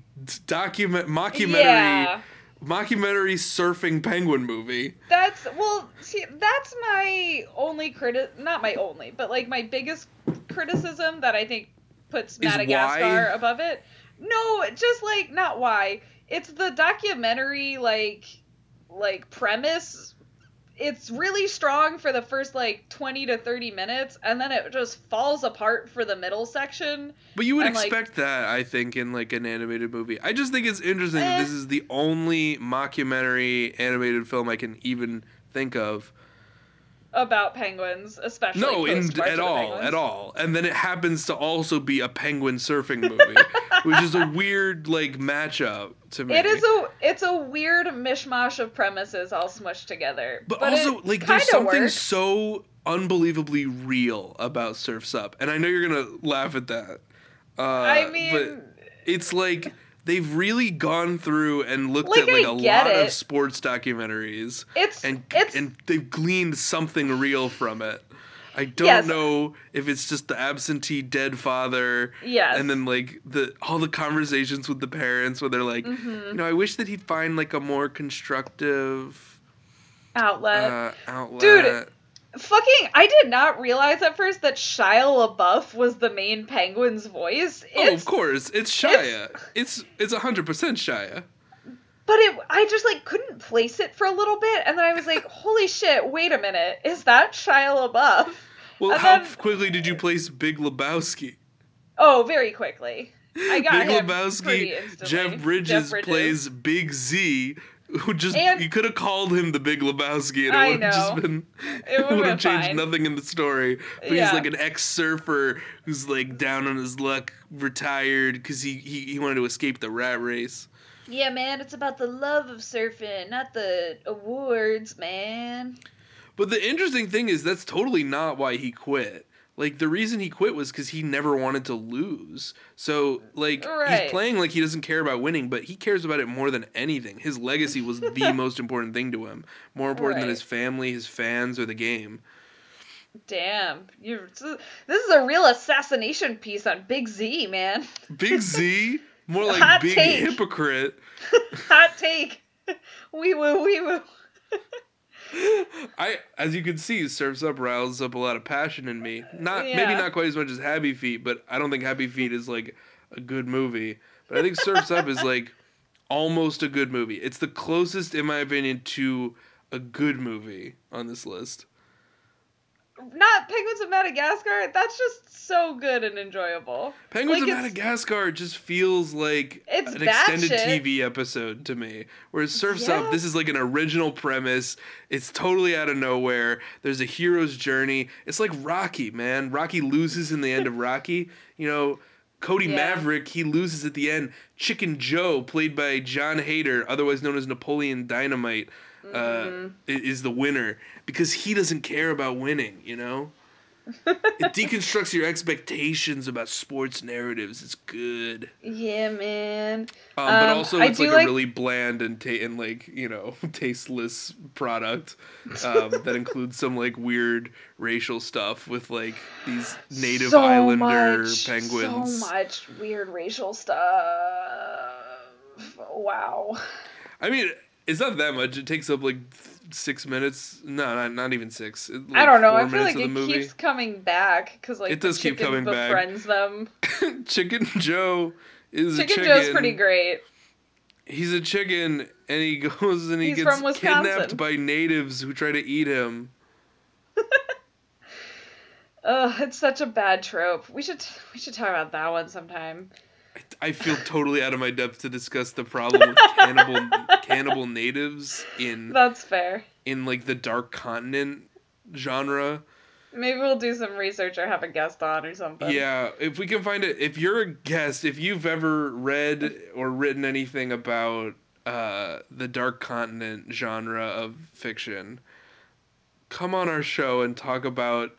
[SPEAKER 2] document mockumentary
[SPEAKER 1] yeah.
[SPEAKER 2] Mockumentary surfing penguin movie.
[SPEAKER 1] That's well, see, that's my only criti not my only, but like my biggest criticism that I think puts Madagascar
[SPEAKER 2] why?
[SPEAKER 1] above it. No, just like not why. It's the documentary like like premise. It's really strong for the first like 20 to 30 minutes and then it just falls apart for the middle section.
[SPEAKER 2] But you would
[SPEAKER 1] And, like-
[SPEAKER 2] expect that, I think, in like an animated movie. I just think it's interesting that
[SPEAKER 1] Eh.
[SPEAKER 2] this is the only mockumentary animated film I can even think of.
[SPEAKER 1] About penguins, especially
[SPEAKER 2] No, in, at all,
[SPEAKER 1] Penguins.
[SPEAKER 2] at all. And then it happens to also be a penguin surfing movie, which is a weird like matchup to me.
[SPEAKER 1] It is a it's a weird mishmash of premises all smushed together.
[SPEAKER 2] But,
[SPEAKER 1] But,
[SPEAKER 2] also, like, there's something so unbelievably real about Surf's Up, and I know you're gonna laugh at that. Uh,
[SPEAKER 1] I mean,
[SPEAKER 2] but it's like they've really gone through and looked
[SPEAKER 1] Like,
[SPEAKER 2] at like
[SPEAKER 1] I
[SPEAKER 2] a lot
[SPEAKER 1] it.
[SPEAKER 2] of sports documentaries,
[SPEAKER 1] it's
[SPEAKER 2] and
[SPEAKER 1] it's
[SPEAKER 2] and they've gleaned something real from it. I don't
[SPEAKER 1] Yes.
[SPEAKER 2] know if it's just the absentee dead father,
[SPEAKER 1] yes.
[SPEAKER 2] and then like the all the conversations with the parents where they're like,
[SPEAKER 1] Mhm.
[SPEAKER 2] you know, I wish that he'd find like a more constructive
[SPEAKER 1] outlet.
[SPEAKER 2] uh, outlet.
[SPEAKER 1] Dude, Fucking, I did not realize at first that Shia LaBeouf was the main penguin's voice.
[SPEAKER 2] oh, of course, it's Shia. It's it's hundred percent Shia.
[SPEAKER 1] but it, I just like couldn't place it for a little bit, and then I was like, "Holy shit! Wait a minute, is that Shia LaBeouf?"
[SPEAKER 2] Well,
[SPEAKER 1] And
[SPEAKER 2] how
[SPEAKER 1] then-
[SPEAKER 2] quickly did you place Big Lebowski?
[SPEAKER 1] Oh, very quickly. I got
[SPEAKER 2] Big
[SPEAKER 1] him
[SPEAKER 2] Lebowski.
[SPEAKER 1] pretty instantly.
[SPEAKER 2] Jeff Bridges, plays Big Z. Who just
[SPEAKER 1] And-
[SPEAKER 2] you could have called him the Big Lebowski and it would have just been
[SPEAKER 1] It
[SPEAKER 2] would have changed
[SPEAKER 1] fine.
[SPEAKER 2] nothing in the story. But
[SPEAKER 1] Yeah.
[SPEAKER 2] he's like an ex surfer who's like down on his luck, retired because he, he he wanted to escape the rat race.
[SPEAKER 1] Yeah, man, it's about the love of surfing, not the awards, man.
[SPEAKER 2] But the interesting thing is that's totally not why he quit. Like the reason he quit was because he never wanted to lose. So like
[SPEAKER 1] Right.
[SPEAKER 2] he's playing like he doesn't care about winning, but he cares about it more than anything. His legacy was the most important thing to him, more important than his family, his fans, or the game.
[SPEAKER 1] Damn, you. This is a real assassination piece on Big Z, man.
[SPEAKER 2] Big Z, more like
[SPEAKER 1] Hot
[SPEAKER 2] big
[SPEAKER 1] take.
[SPEAKER 2] hypocrite.
[SPEAKER 1] Hot take. Wee woo, wee woo.
[SPEAKER 2] I, as you can see, Surfs Up riles up a lot of passion in me. Not maybe not quite as much as Happy Feet, but I don't think Happy Feet is like a good movie. But I think Surfs Up is like almost a good movie. It's the closest, in my opinion, to a good movie on this list.
[SPEAKER 1] Not Penguins of Madagascar. That's just so good and enjoyable.
[SPEAKER 2] Penguins
[SPEAKER 1] Like,
[SPEAKER 2] of Madagascar just feels like an extended
[SPEAKER 1] shit.
[SPEAKER 2] TV episode to me. Whereas Surfs
[SPEAKER 1] Yeah.
[SPEAKER 2] Up, this is like an original premise. It's totally out of nowhere. There's a hero's journey. It's like Rocky, man. Rocky loses in the end of Rocky. You know, Cody
[SPEAKER 1] Yeah.
[SPEAKER 2] Maverick, he loses at the end. Chicken Joe, played by Jon Heder, otherwise known as Napoleon Dynamite,
[SPEAKER 1] Mm-hmm.
[SPEAKER 2] is the winner because he doesn't care about winning, you know? it deconstructs your expectations about sports narratives. It's good.
[SPEAKER 1] Yeah, man.
[SPEAKER 2] Um, but
[SPEAKER 1] Um,
[SPEAKER 2] also, it's like- a really bland and ta- and like you know tasteless product um, that includes some like weird racial stuff with like these native
[SPEAKER 1] So
[SPEAKER 2] islander
[SPEAKER 1] much,
[SPEAKER 2] penguins.
[SPEAKER 1] So much weird racial stuff. Wow.
[SPEAKER 2] I mean, It's not that much. It takes up like six minutes. No, not, not even six. It-
[SPEAKER 1] I don't know. I feel like it
[SPEAKER 2] movie.
[SPEAKER 1] keeps coming back because like
[SPEAKER 2] It does keep coming back.
[SPEAKER 1] befriends them.
[SPEAKER 2] Chicken Joe is a
[SPEAKER 1] Chicken
[SPEAKER 2] chicken.
[SPEAKER 1] Joe's pretty great.
[SPEAKER 2] He's a chicken, and he goes and he
[SPEAKER 1] He's
[SPEAKER 2] gets kidnapped by natives who try to eat him.
[SPEAKER 1] Ugh, it's such a bad trope. We should we should talk about that one sometime.
[SPEAKER 2] I feel totally out of my depth to discuss the problem with cannibal cannibal natives in
[SPEAKER 1] That's fair.
[SPEAKER 2] in like the dark continent genre.
[SPEAKER 1] Maybe we'll do some research or have a guest on or something.
[SPEAKER 2] Yeah, if we can find it, if you're a guest, if you've ever read or written anything about uh, the dark continent genre of fiction, come on our show and talk about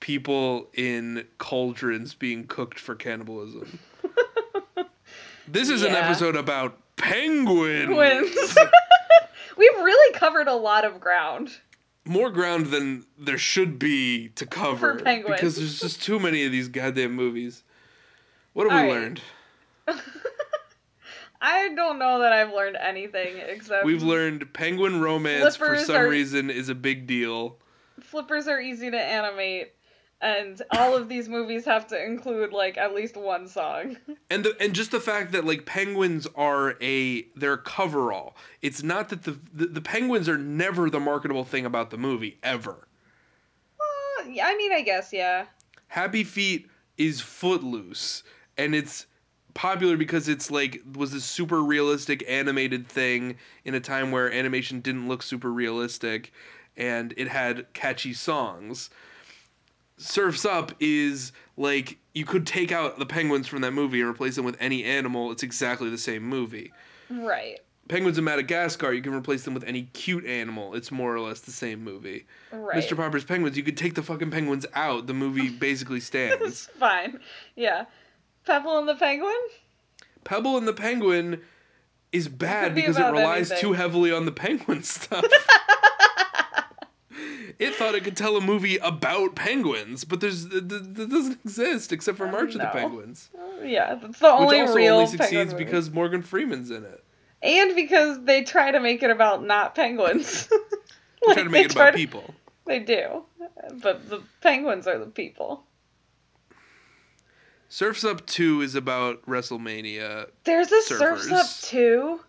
[SPEAKER 2] people in cauldrons being cooked for cannibalism. This is an episode about penguins.
[SPEAKER 1] Twins. We've really covered a lot of ground.
[SPEAKER 2] More ground than there should be to cover
[SPEAKER 1] penguins.
[SPEAKER 2] because there's just too many of these goddamn movies. What have we
[SPEAKER 1] All right.
[SPEAKER 2] learned?
[SPEAKER 1] I don't know that I've learned anything except
[SPEAKER 2] We've learned penguin romance for some
[SPEAKER 1] are-
[SPEAKER 2] reason is a big deal.
[SPEAKER 1] flippers are easy to animate, and all of these movies have to include like at least one song.
[SPEAKER 2] And the and just the fact that like penguins are a they're a coverall. It's not that the, the the penguins are never the marketable thing about the movie ever.
[SPEAKER 1] Yeah, I mean, I guess yeah.
[SPEAKER 2] Happy Feet is footloose and it's popular because it's like was a super realistic animated thing in a time where animation didn't look super realistic and it had catchy songs. Surfs Up is like you could take out the penguins from that movie and replace them with any animal. It's exactly the same movie.
[SPEAKER 1] Right.
[SPEAKER 2] Penguins of Madagascar, you can replace them with any cute animal. It's more or less the same movie.
[SPEAKER 1] Right.
[SPEAKER 2] Mr. Popper's Penguins, you could take the fucking penguins out. The movie basically
[SPEAKER 1] It's
[SPEAKER 2] stands.
[SPEAKER 1] fine. Yeah. Pebble and the Penguin?
[SPEAKER 2] Pebble and the Penguin is bad
[SPEAKER 1] be
[SPEAKER 2] because it relies
[SPEAKER 1] anything.
[SPEAKER 2] too heavily on the penguin stuff. It thought it could tell a movie about penguins, but there's that doesn't exist except for March of the
[SPEAKER 1] no.
[SPEAKER 2] Penguins,
[SPEAKER 1] Yeah, that's the only which
[SPEAKER 2] also
[SPEAKER 1] real
[SPEAKER 2] only succeeds
[SPEAKER 1] movie.
[SPEAKER 2] because Morgan Freeman's in it.
[SPEAKER 1] and because they try to make it about not penguins.
[SPEAKER 2] They try to make it about people.
[SPEAKER 1] They do, but the penguins are the people.
[SPEAKER 2] Surfs Up 2 is about WrestleMania.
[SPEAKER 1] There's a Surfs Up too.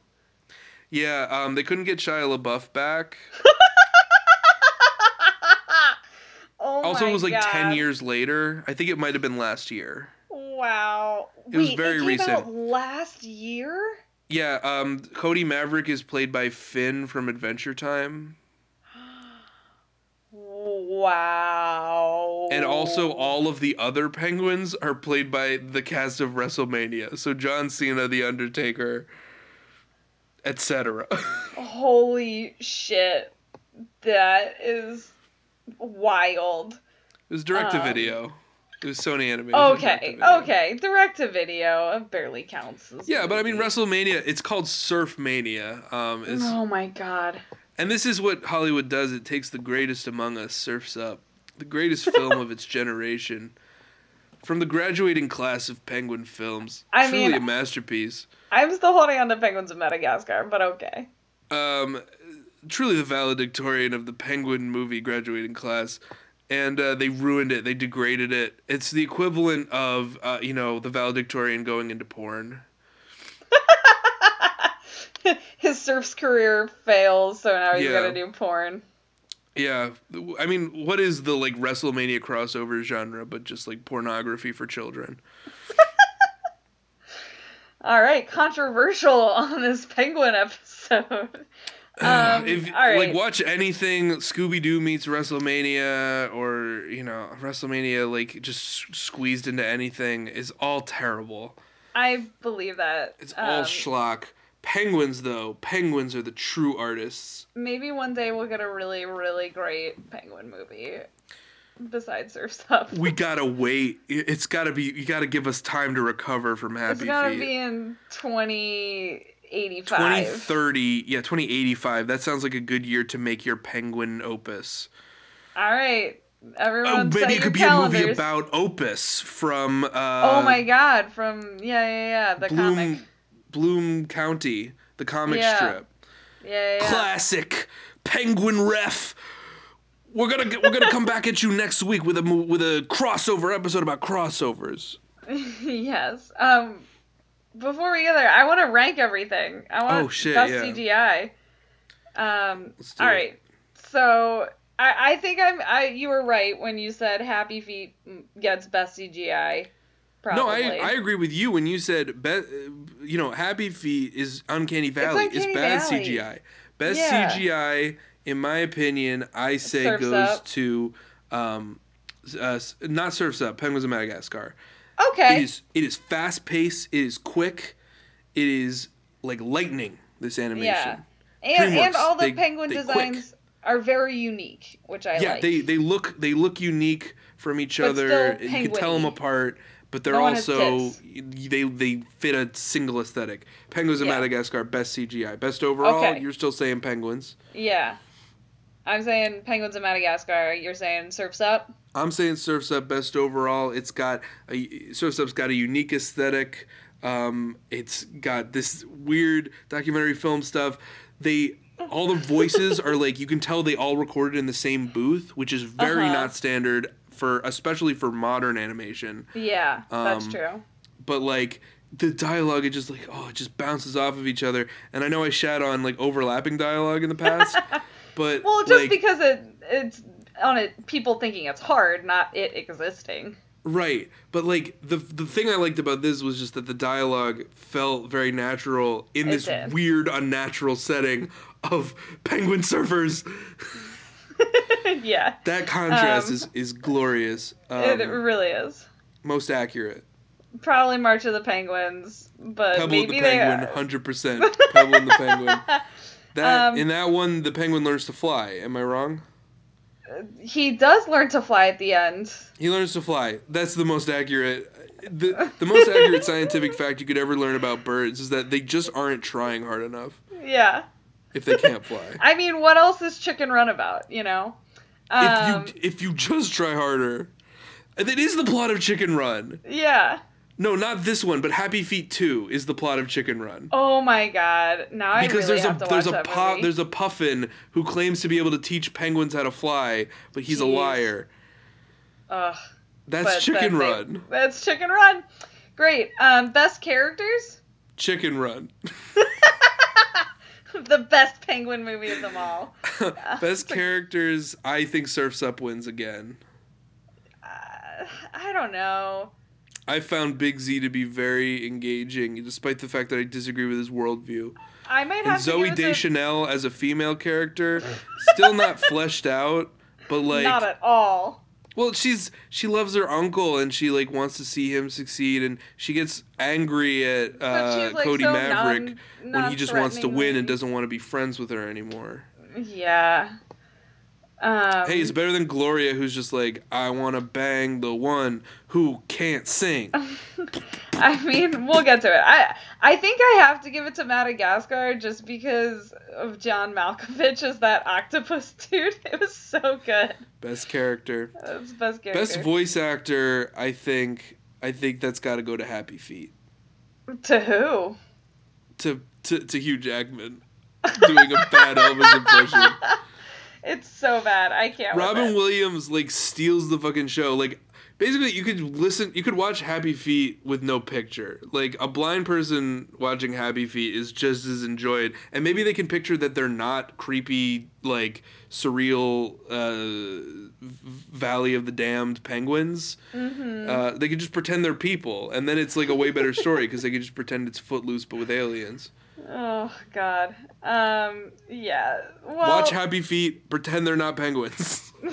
[SPEAKER 2] Yeah, um, they couldn't get Shia LaBeouf back.
[SPEAKER 1] oh
[SPEAKER 2] also, it was like
[SPEAKER 1] God.
[SPEAKER 2] 10 years later. I think it might have been last year.
[SPEAKER 1] Wow.
[SPEAKER 2] It was
[SPEAKER 1] Wait,
[SPEAKER 2] very
[SPEAKER 1] came
[SPEAKER 2] recent.
[SPEAKER 1] last year.
[SPEAKER 2] Yeah, um, Cody Maverick is played by Finn from Adventure Time.
[SPEAKER 1] Wow.
[SPEAKER 2] And also, all of the other penguins are played by the cast of WrestleMania. So, John Cena, The Undertaker, etc.
[SPEAKER 1] Holy shit. That is wild.
[SPEAKER 2] it was direct to
[SPEAKER 1] Um,
[SPEAKER 2] video. It was Sony Animation.
[SPEAKER 1] Okay, okay. Direct to video barely counts. as
[SPEAKER 2] Yeah, but I mean. WrestleMania, it's called Surf Mania. Um, is,
[SPEAKER 1] Oh my god.
[SPEAKER 2] And this is what Hollywood does it takes the greatest among us, surfs up. The greatest film of its generation. From the graduating class of Penguin Films.
[SPEAKER 1] I
[SPEAKER 2] truly
[SPEAKER 1] mean-
[SPEAKER 2] a masterpiece.
[SPEAKER 1] I'm still holding on to Penguins of Madagascar, but okay.
[SPEAKER 2] um, truly the valedictorian of the Penguin movie graduating class. And uh, they ruined it. They degraded it. It's the equivalent of, uh, you know, the valedictorian going into porn.
[SPEAKER 1] His surf's career fails, so now he's
[SPEAKER 2] Yeah.
[SPEAKER 1] gonna do porn.
[SPEAKER 2] Yeah, I mean, what is the like WrestleMania crossover genre, but just like pornography for children?
[SPEAKER 1] All right, controversial on this penguin episode. Um,
[SPEAKER 2] if
[SPEAKER 1] all right.
[SPEAKER 2] like watch anything Scooby Doo meets WrestleMania, or you know WrestleMania like just squeezed into anything is all terrible.
[SPEAKER 1] I believe that.
[SPEAKER 2] It's all
[SPEAKER 1] Um,
[SPEAKER 2] schlock. Penguins though, penguins are the true artists.
[SPEAKER 1] maybe one day we'll get a really, really great penguin movie. Besides Surf's Up.
[SPEAKER 2] We gotta wait. It's gotta be. You gotta give us time to recover from
[SPEAKER 1] It's
[SPEAKER 2] Happy
[SPEAKER 1] gotta
[SPEAKER 2] Feet.
[SPEAKER 1] be in 2085.
[SPEAKER 2] 2030, yeah, 2085. That sounds like a good year to make your penguin opus.
[SPEAKER 1] All right, everyone.
[SPEAKER 2] Oh, maybe it could be a movie about Opus from uh,
[SPEAKER 1] oh my god! From yeah, yeah, yeah, the
[SPEAKER 2] Bloom
[SPEAKER 1] comic.
[SPEAKER 2] Bloom County, the comic
[SPEAKER 1] Yeah.
[SPEAKER 2] strip.
[SPEAKER 1] Yeah, yeah.
[SPEAKER 2] Classic Penguin Ref. We're gonna we're gonna come back at you next week with a with a crossover episode about crossovers.
[SPEAKER 1] yes. Um, before we get there, I want to rank everything. I want
[SPEAKER 2] Oh, shit,
[SPEAKER 1] best
[SPEAKER 2] yeah.
[SPEAKER 1] CGI. Um, all
[SPEAKER 2] it.
[SPEAKER 1] right. So I, I think I'm. I you were right when you said Happy Feet gets best CGI. Probably.
[SPEAKER 2] No, I I agree with you when you said be, you know Happy Feet is Uncanny Valley. It's,
[SPEAKER 1] Uncanny
[SPEAKER 2] bad
[SPEAKER 1] Valley.
[SPEAKER 2] CGI. Best
[SPEAKER 1] Yeah.
[SPEAKER 2] CGI in my opinion, I say goes
[SPEAKER 1] Up.
[SPEAKER 2] to um uh, not Surfs Up, Penguins of Madagascar.
[SPEAKER 1] Okay.
[SPEAKER 2] It is it is fast paced, it is quick, it is like lightning this animation.
[SPEAKER 1] Yeah. And
[SPEAKER 2] DreamWorks,
[SPEAKER 1] and all the
[SPEAKER 2] they-
[SPEAKER 1] penguin
[SPEAKER 2] they quick.
[SPEAKER 1] designs are very unique, which I
[SPEAKER 2] yeah,
[SPEAKER 1] like.
[SPEAKER 2] they they look they look unique from each
[SPEAKER 1] But
[SPEAKER 2] other. You can tell them apart, but they're
[SPEAKER 1] No
[SPEAKER 2] also they they fit a single aesthetic. Penguins of
[SPEAKER 1] Yeah.
[SPEAKER 2] Madagascar best CGI, best overall.
[SPEAKER 1] Okay.
[SPEAKER 2] You're still saying penguins.
[SPEAKER 1] yeah. I'm saying penguins of Madagascar. You're saying Surfs Up.
[SPEAKER 2] I'm saying Surfs Up best overall. It's got a Surfs Up's got a unique aesthetic. Um, it's got this weird documentary film stuff. They all the voices are like you can tell they all recorded in the same booth, which is very
[SPEAKER 1] Uh-huh.
[SPEAKER 2] not standard for especially for modern animation.
[SPEAKER 1] Yeah, that's
[SPEAKER 2] Um,
[SPEAKER 1] true.
[SPEAKER 2] But like the dialogue, it just like oh, it just bounces off of each other. And I know I shat on like overlapping dialogue in the past, but
[SPEAKER 1] Well, just
[SPEAKER 2] like,
[SPEAKER 1] because it it's on it, people thinking it's hard, not it existing.
[SPEAKER 2] Right, but like the the thing I liked about this was just that the dialogue felt very natural in
[SPEAKER 1] It
[SPEAKER 2] this
[SPEAKER 1] did.
[SPEAKER 2] weird, unnatural setting of penguin surfers.
[SPEAKER 1] yeah,
[SPEAKER 2] That contrast
[SPEAKER 1] Um,
[SPEAKER 2] is is glorious.
[SPEAKER 1] it, it
[SPEAKER 2] Um,
[SPEAKER 1] really is.
[SPEAKER 2] most accurate.
[SPEAKER 1] Probably March of the Penguins, but
[SPEAKER 2] Pebble
[SPEAKER 1] maybe
[SPEAKER 2] the penguin, hundred percent. Pebble and the penguin. That
[SPEAKER 1] Um,
[SPEAKER 2] in that one, the penguin learns to fly. Am I wrong?
[SPEAKER 1] He does learn to fly at the end.
[SPEAKER 2] He learns to fly. That's the most accurate. The, the most accurate scientific fact you could ever learn about birds is that they just aren't trying hard enough
[SPEAKER 1] Yeah.
[SPEAKER 2] if they can't fly.
[SPEAKER 1] I mean, what else is Chicken Run about? You know. Um,
[SPEAKER 2] if you if you just try harder, it is the plot of Chicken Run.
[SPEAKER 1] yeah.
[SPEAKER 2] No, not this one, but Happy Feet Two is the plot of Chicken Run.
[SPEAKER 1] Oh my God! Now I
[SPEAKER 2] because
[SPEAKER 1] really
[SPEAKER 2] there's a
[SPEAKER 1] have to
[SPEAKER 2] there's
[SPEAKER 1] watch
[SPEAKER 2] a pu-
[SPEAKER 1] movie.
[SPEAKER 2] there's a puffin who claims to be able to teach penguins how to fly, but he's a liar.
[SPEAKER 1] Ugh.
[SPEAKER 2] That's
[SPEAKER 1] but
[SPEAKER 2] Chicken
[SPEAKER 1] that-
[SPEAKER 2] Run.
[SPEAKER 1] That's Chicken Run. Great. Um, best characters.
[SPEAKER 2] Chicken Run.
[SPEAKER 1] the best penguin movie of them all.
[SPEAKER 2] Best characters, I think Surfs Up wins again.
[SPEAKER 1] Uh, I don't know.
[SPEAKER 2] I found Big Z to be very engaging, despite the fact that I disagree with his worldview.
[SPEAKER 1] I might
[SPEAKER 2] And
[SPEAKER 1] have Zooey it to-
[SPEAKER 2] Deschanel as a female character, still not fleshed out, but like,
[SPEAKER 1] Not at all.
[SPEAKER 2] well, she's she loves her uncle and she like wants to see him succeed, and she gets angry at uh,
[SPEAKER 1] like,
[SPEAKER 2] Cody
[SPEAKER 1] so
[SPEAKER 2] Maverick
[SPEAKER 1] non-
[SPEAKER 2] when he just wants to win and doesn't want to be friends with her anymore.
[SPEAKER 1] Yeah. Um,
[SPEAKER 2] Hey, it's better than Gloria, who's just like, I want to bang the one who can't sing.
[SPEAKER 1] I mean, we'll get to it. I I think I have to give it to Madagascar just because of John Malkovich as that octopus dude. It was so good.
[SPEAKER 2] Best character.
[SPEAKER 1] That's best character.
[SPEAKER 2] Best voice actor, I think. I think that's got to go to Happy Feet.
[SPEAKER 1] to who?
[SPEAKER 2] To to, to Hugh Jackman doing a bad Elvis impression.
[SPEAKER 1] It's so bad. I can't.
[SPEAKER 2] Robin. Williams like steals the fucking show. Like basically, you could listen, you could watch Happy Feet with no picture. Like a blind person watching Happy Feet is just as enjoyed, and maybe they can picture that they're not creepy, like surreal uh, Valley of the Damned penguins.
[SPEAKER 1] Mm-hmm.
[SPEAKER 2] Uh, they could just pretend they're people, and then it's like a way better story because they could just pretend it's Footloose but with aliens.
[SPEAKER 1] Oh God. Um. Yeah. Well.
[SPEAKER 2] Watch Happy Feet, pretend they're not penguins.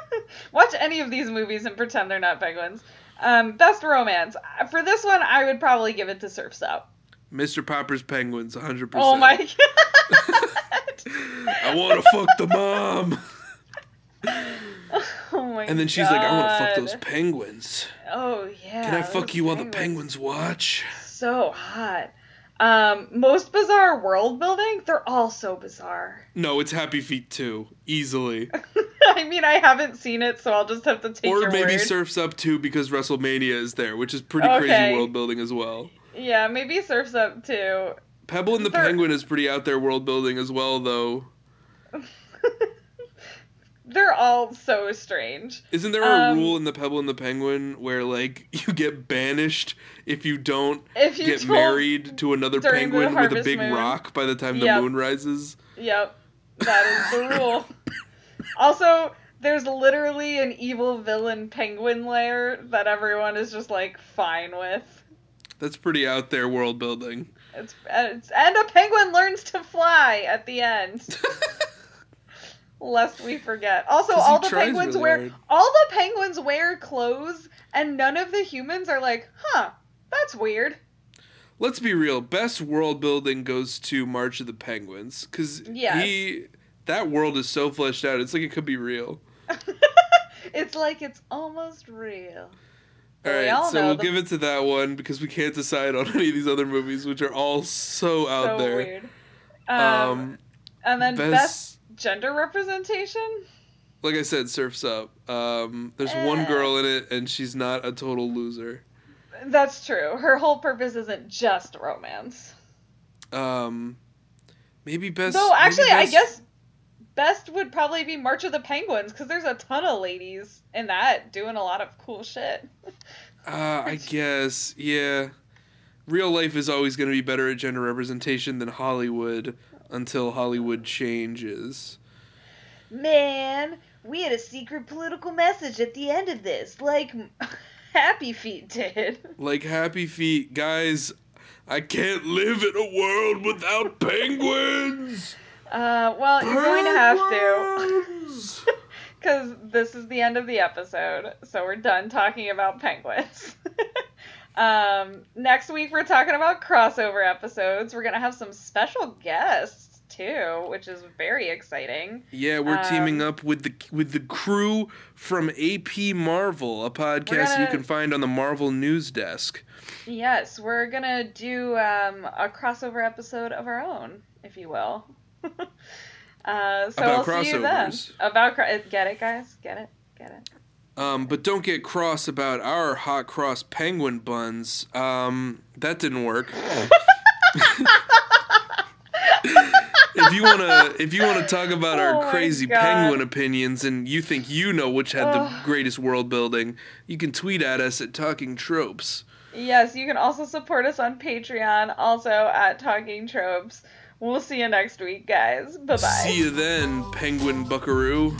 [SPEAKER 1] watch any of these movies and pretend they're not penguins. Um. Best romance for this one, I would probably give it to Surfs Up.
[SPEAKER 2] Mr. Popper's penguins, 100%.
[SPEAKER 1] Oh my God.
[SPEAKER 2] I want to fuck the mom.
[SPEAKER 1] Oh my god.
[SPEAKER 2] And then she's like, I want to fuck those penguins.
[SPEAKER 1] Oh yeah.
[SPEAKER 2] Can I fuck you while the penguins watch?
[SPEAKER 1] So hot. Um, most bizarre world building. They're all so bizarre.
[SPEAKER 2] No, it's Happy Feet 2, easily.
[SPEAKER 1] I mean, I haven't seen it, so I'll just have to take
[SPEAKER 2] or
[SPEAKER 1] your
[SPEAKER 2] maybe
[SPEAKER 1] word.
[SPEAKER 2] Surfs Up 2 because WrestleMania is there, which is pretty
[SPEAKER 1] Okay.
[SPEAKER 2] crazy world building as well.
[SPEAKER 1] yeah, maybe Surfs Up too.
[SPEAKER 2] Pebble and the Penguin is pretty out there world building as well, though.
[SPEAKER 1] They're all so strange.
[SPEAKER 2] Isn't there a
[SPEAKER 1] Um,
[SPEAKER 2] rule in the Pebble and the Penguin where like you get banished if you don't
[SPEAKER 1] If you
[SPEAKER 2] get married to another penguin with a big
[SPEAKER 1] moon.
[SPEAKER 2] rock by the time
[SPEAKER 1] Yep.
[SPEAKER 2] the moon rises?
[SPEAKER 1] Yep, that is the rule. also, there's literally an evil villain penguin lair that everyone is just like fine with.
[SPEAKER 2] That's pretty out there world building.
[SPEAKER 1] It's, it's and a penguin learns to fly at the end. Lest we forget. Also, all the penguins
[SPEAKER 2] really
[SPEAKER 1] wear
[SPEAKER 2] hard.
[SPEAKER 1] all the penguins wear clothes, and none of the humans are like, huh, that's weird.
[SPEAKER 2] Let's be real. Best world building goes to March of the Penguins because
[SPEAKER 1] Yes.
[SPEAKER 2] he that world is so fleshed out. It's like it could be real.
[SPEAKER 1] It's like it's almost real.
[SPEAKER 2] All right,
[SPEAKER 1] We
[SPEAKER 2] so we'll give it to that one because we can't decide on any of these other movies, which are all so out
[SPEAKER 1] so
[SPEAKER 2] there.
[SPEAKER 1] weird. Um,
[SPEAKER 2] Um,
[SPEAKER 1] and then
[SPEAKER 2] best,
[SPEAKER 1] best gender representation.
[SPEAKER 2] like I said, Surfs Up. Um, there's one
[SPEAKER 1] Eh.
[SPEAKER 2] girl in it, and she's not a total loser.
[SPEAKER 1] That's true. Her whole purpose isn't just romance.
[SPEAKER 2] Um, maybe best. No,
[SPEAKER 1] actually, I guess best would probably be March of the Penguins because there's a ton of ladies in that doing a lot of cool shit.
[SPEAKER 2] Uh, I guess, yeah. Real life is always going to be better at gender representation than Hollywood until Hollywood changes.
[SPEAKER 1] Man, we had a secret political message at the end of this, like Happy Feet did.
[SPEAKER 2] Like Happy Feet, guys, I can't live in a world without penguins!
[SPEAKER 1] Uh, well, you're going to have to. Because this is the end of the episode, so we're done talking about penguins. Um, next week, we're talking about crossover episodes. We're going to have some special guests, too, which is very exciting.
[SPEAKER 2] yeah, we're teaming
[SPEAKER 1] Um,
[SPEAKER 2] up with the with the crew from AP Marvel, a podcast you
[SPEAKER 1] gonna-
[SPEAKER 2] can find on the Marvel News Desk.
[SPEAKER 1] Yes, we're going to do um, a crossover episode of our own, if you will. uh, so
[SPEAKER 2] About
[SPEAKER 1] we'll see you then.
[SPEAKER 2] crossovers.
[SPEAKER 1] About cro- Get it, guys? Get it? Get it?
[SPEAKER 2] Um, but don't get cross about our hot cross penguin buns. Um, that didn't work. if you wanna, if you wanna talk about
[SPEAKER 1] Oh
[SPEAKER 2] our crazy
[SPEAKER 1] God.
[SPEAKER 2] penguin opinions, and you think you know which had the greatest world building, you can tweet at us at Talking Tropes.
[SPEAKER 1] Yes, you can also support us on Patreon, also at Talking Tropes. We'll see you next week, guys. Bye bye.
[SPEAKER 2] See you then, penguin buckaroo.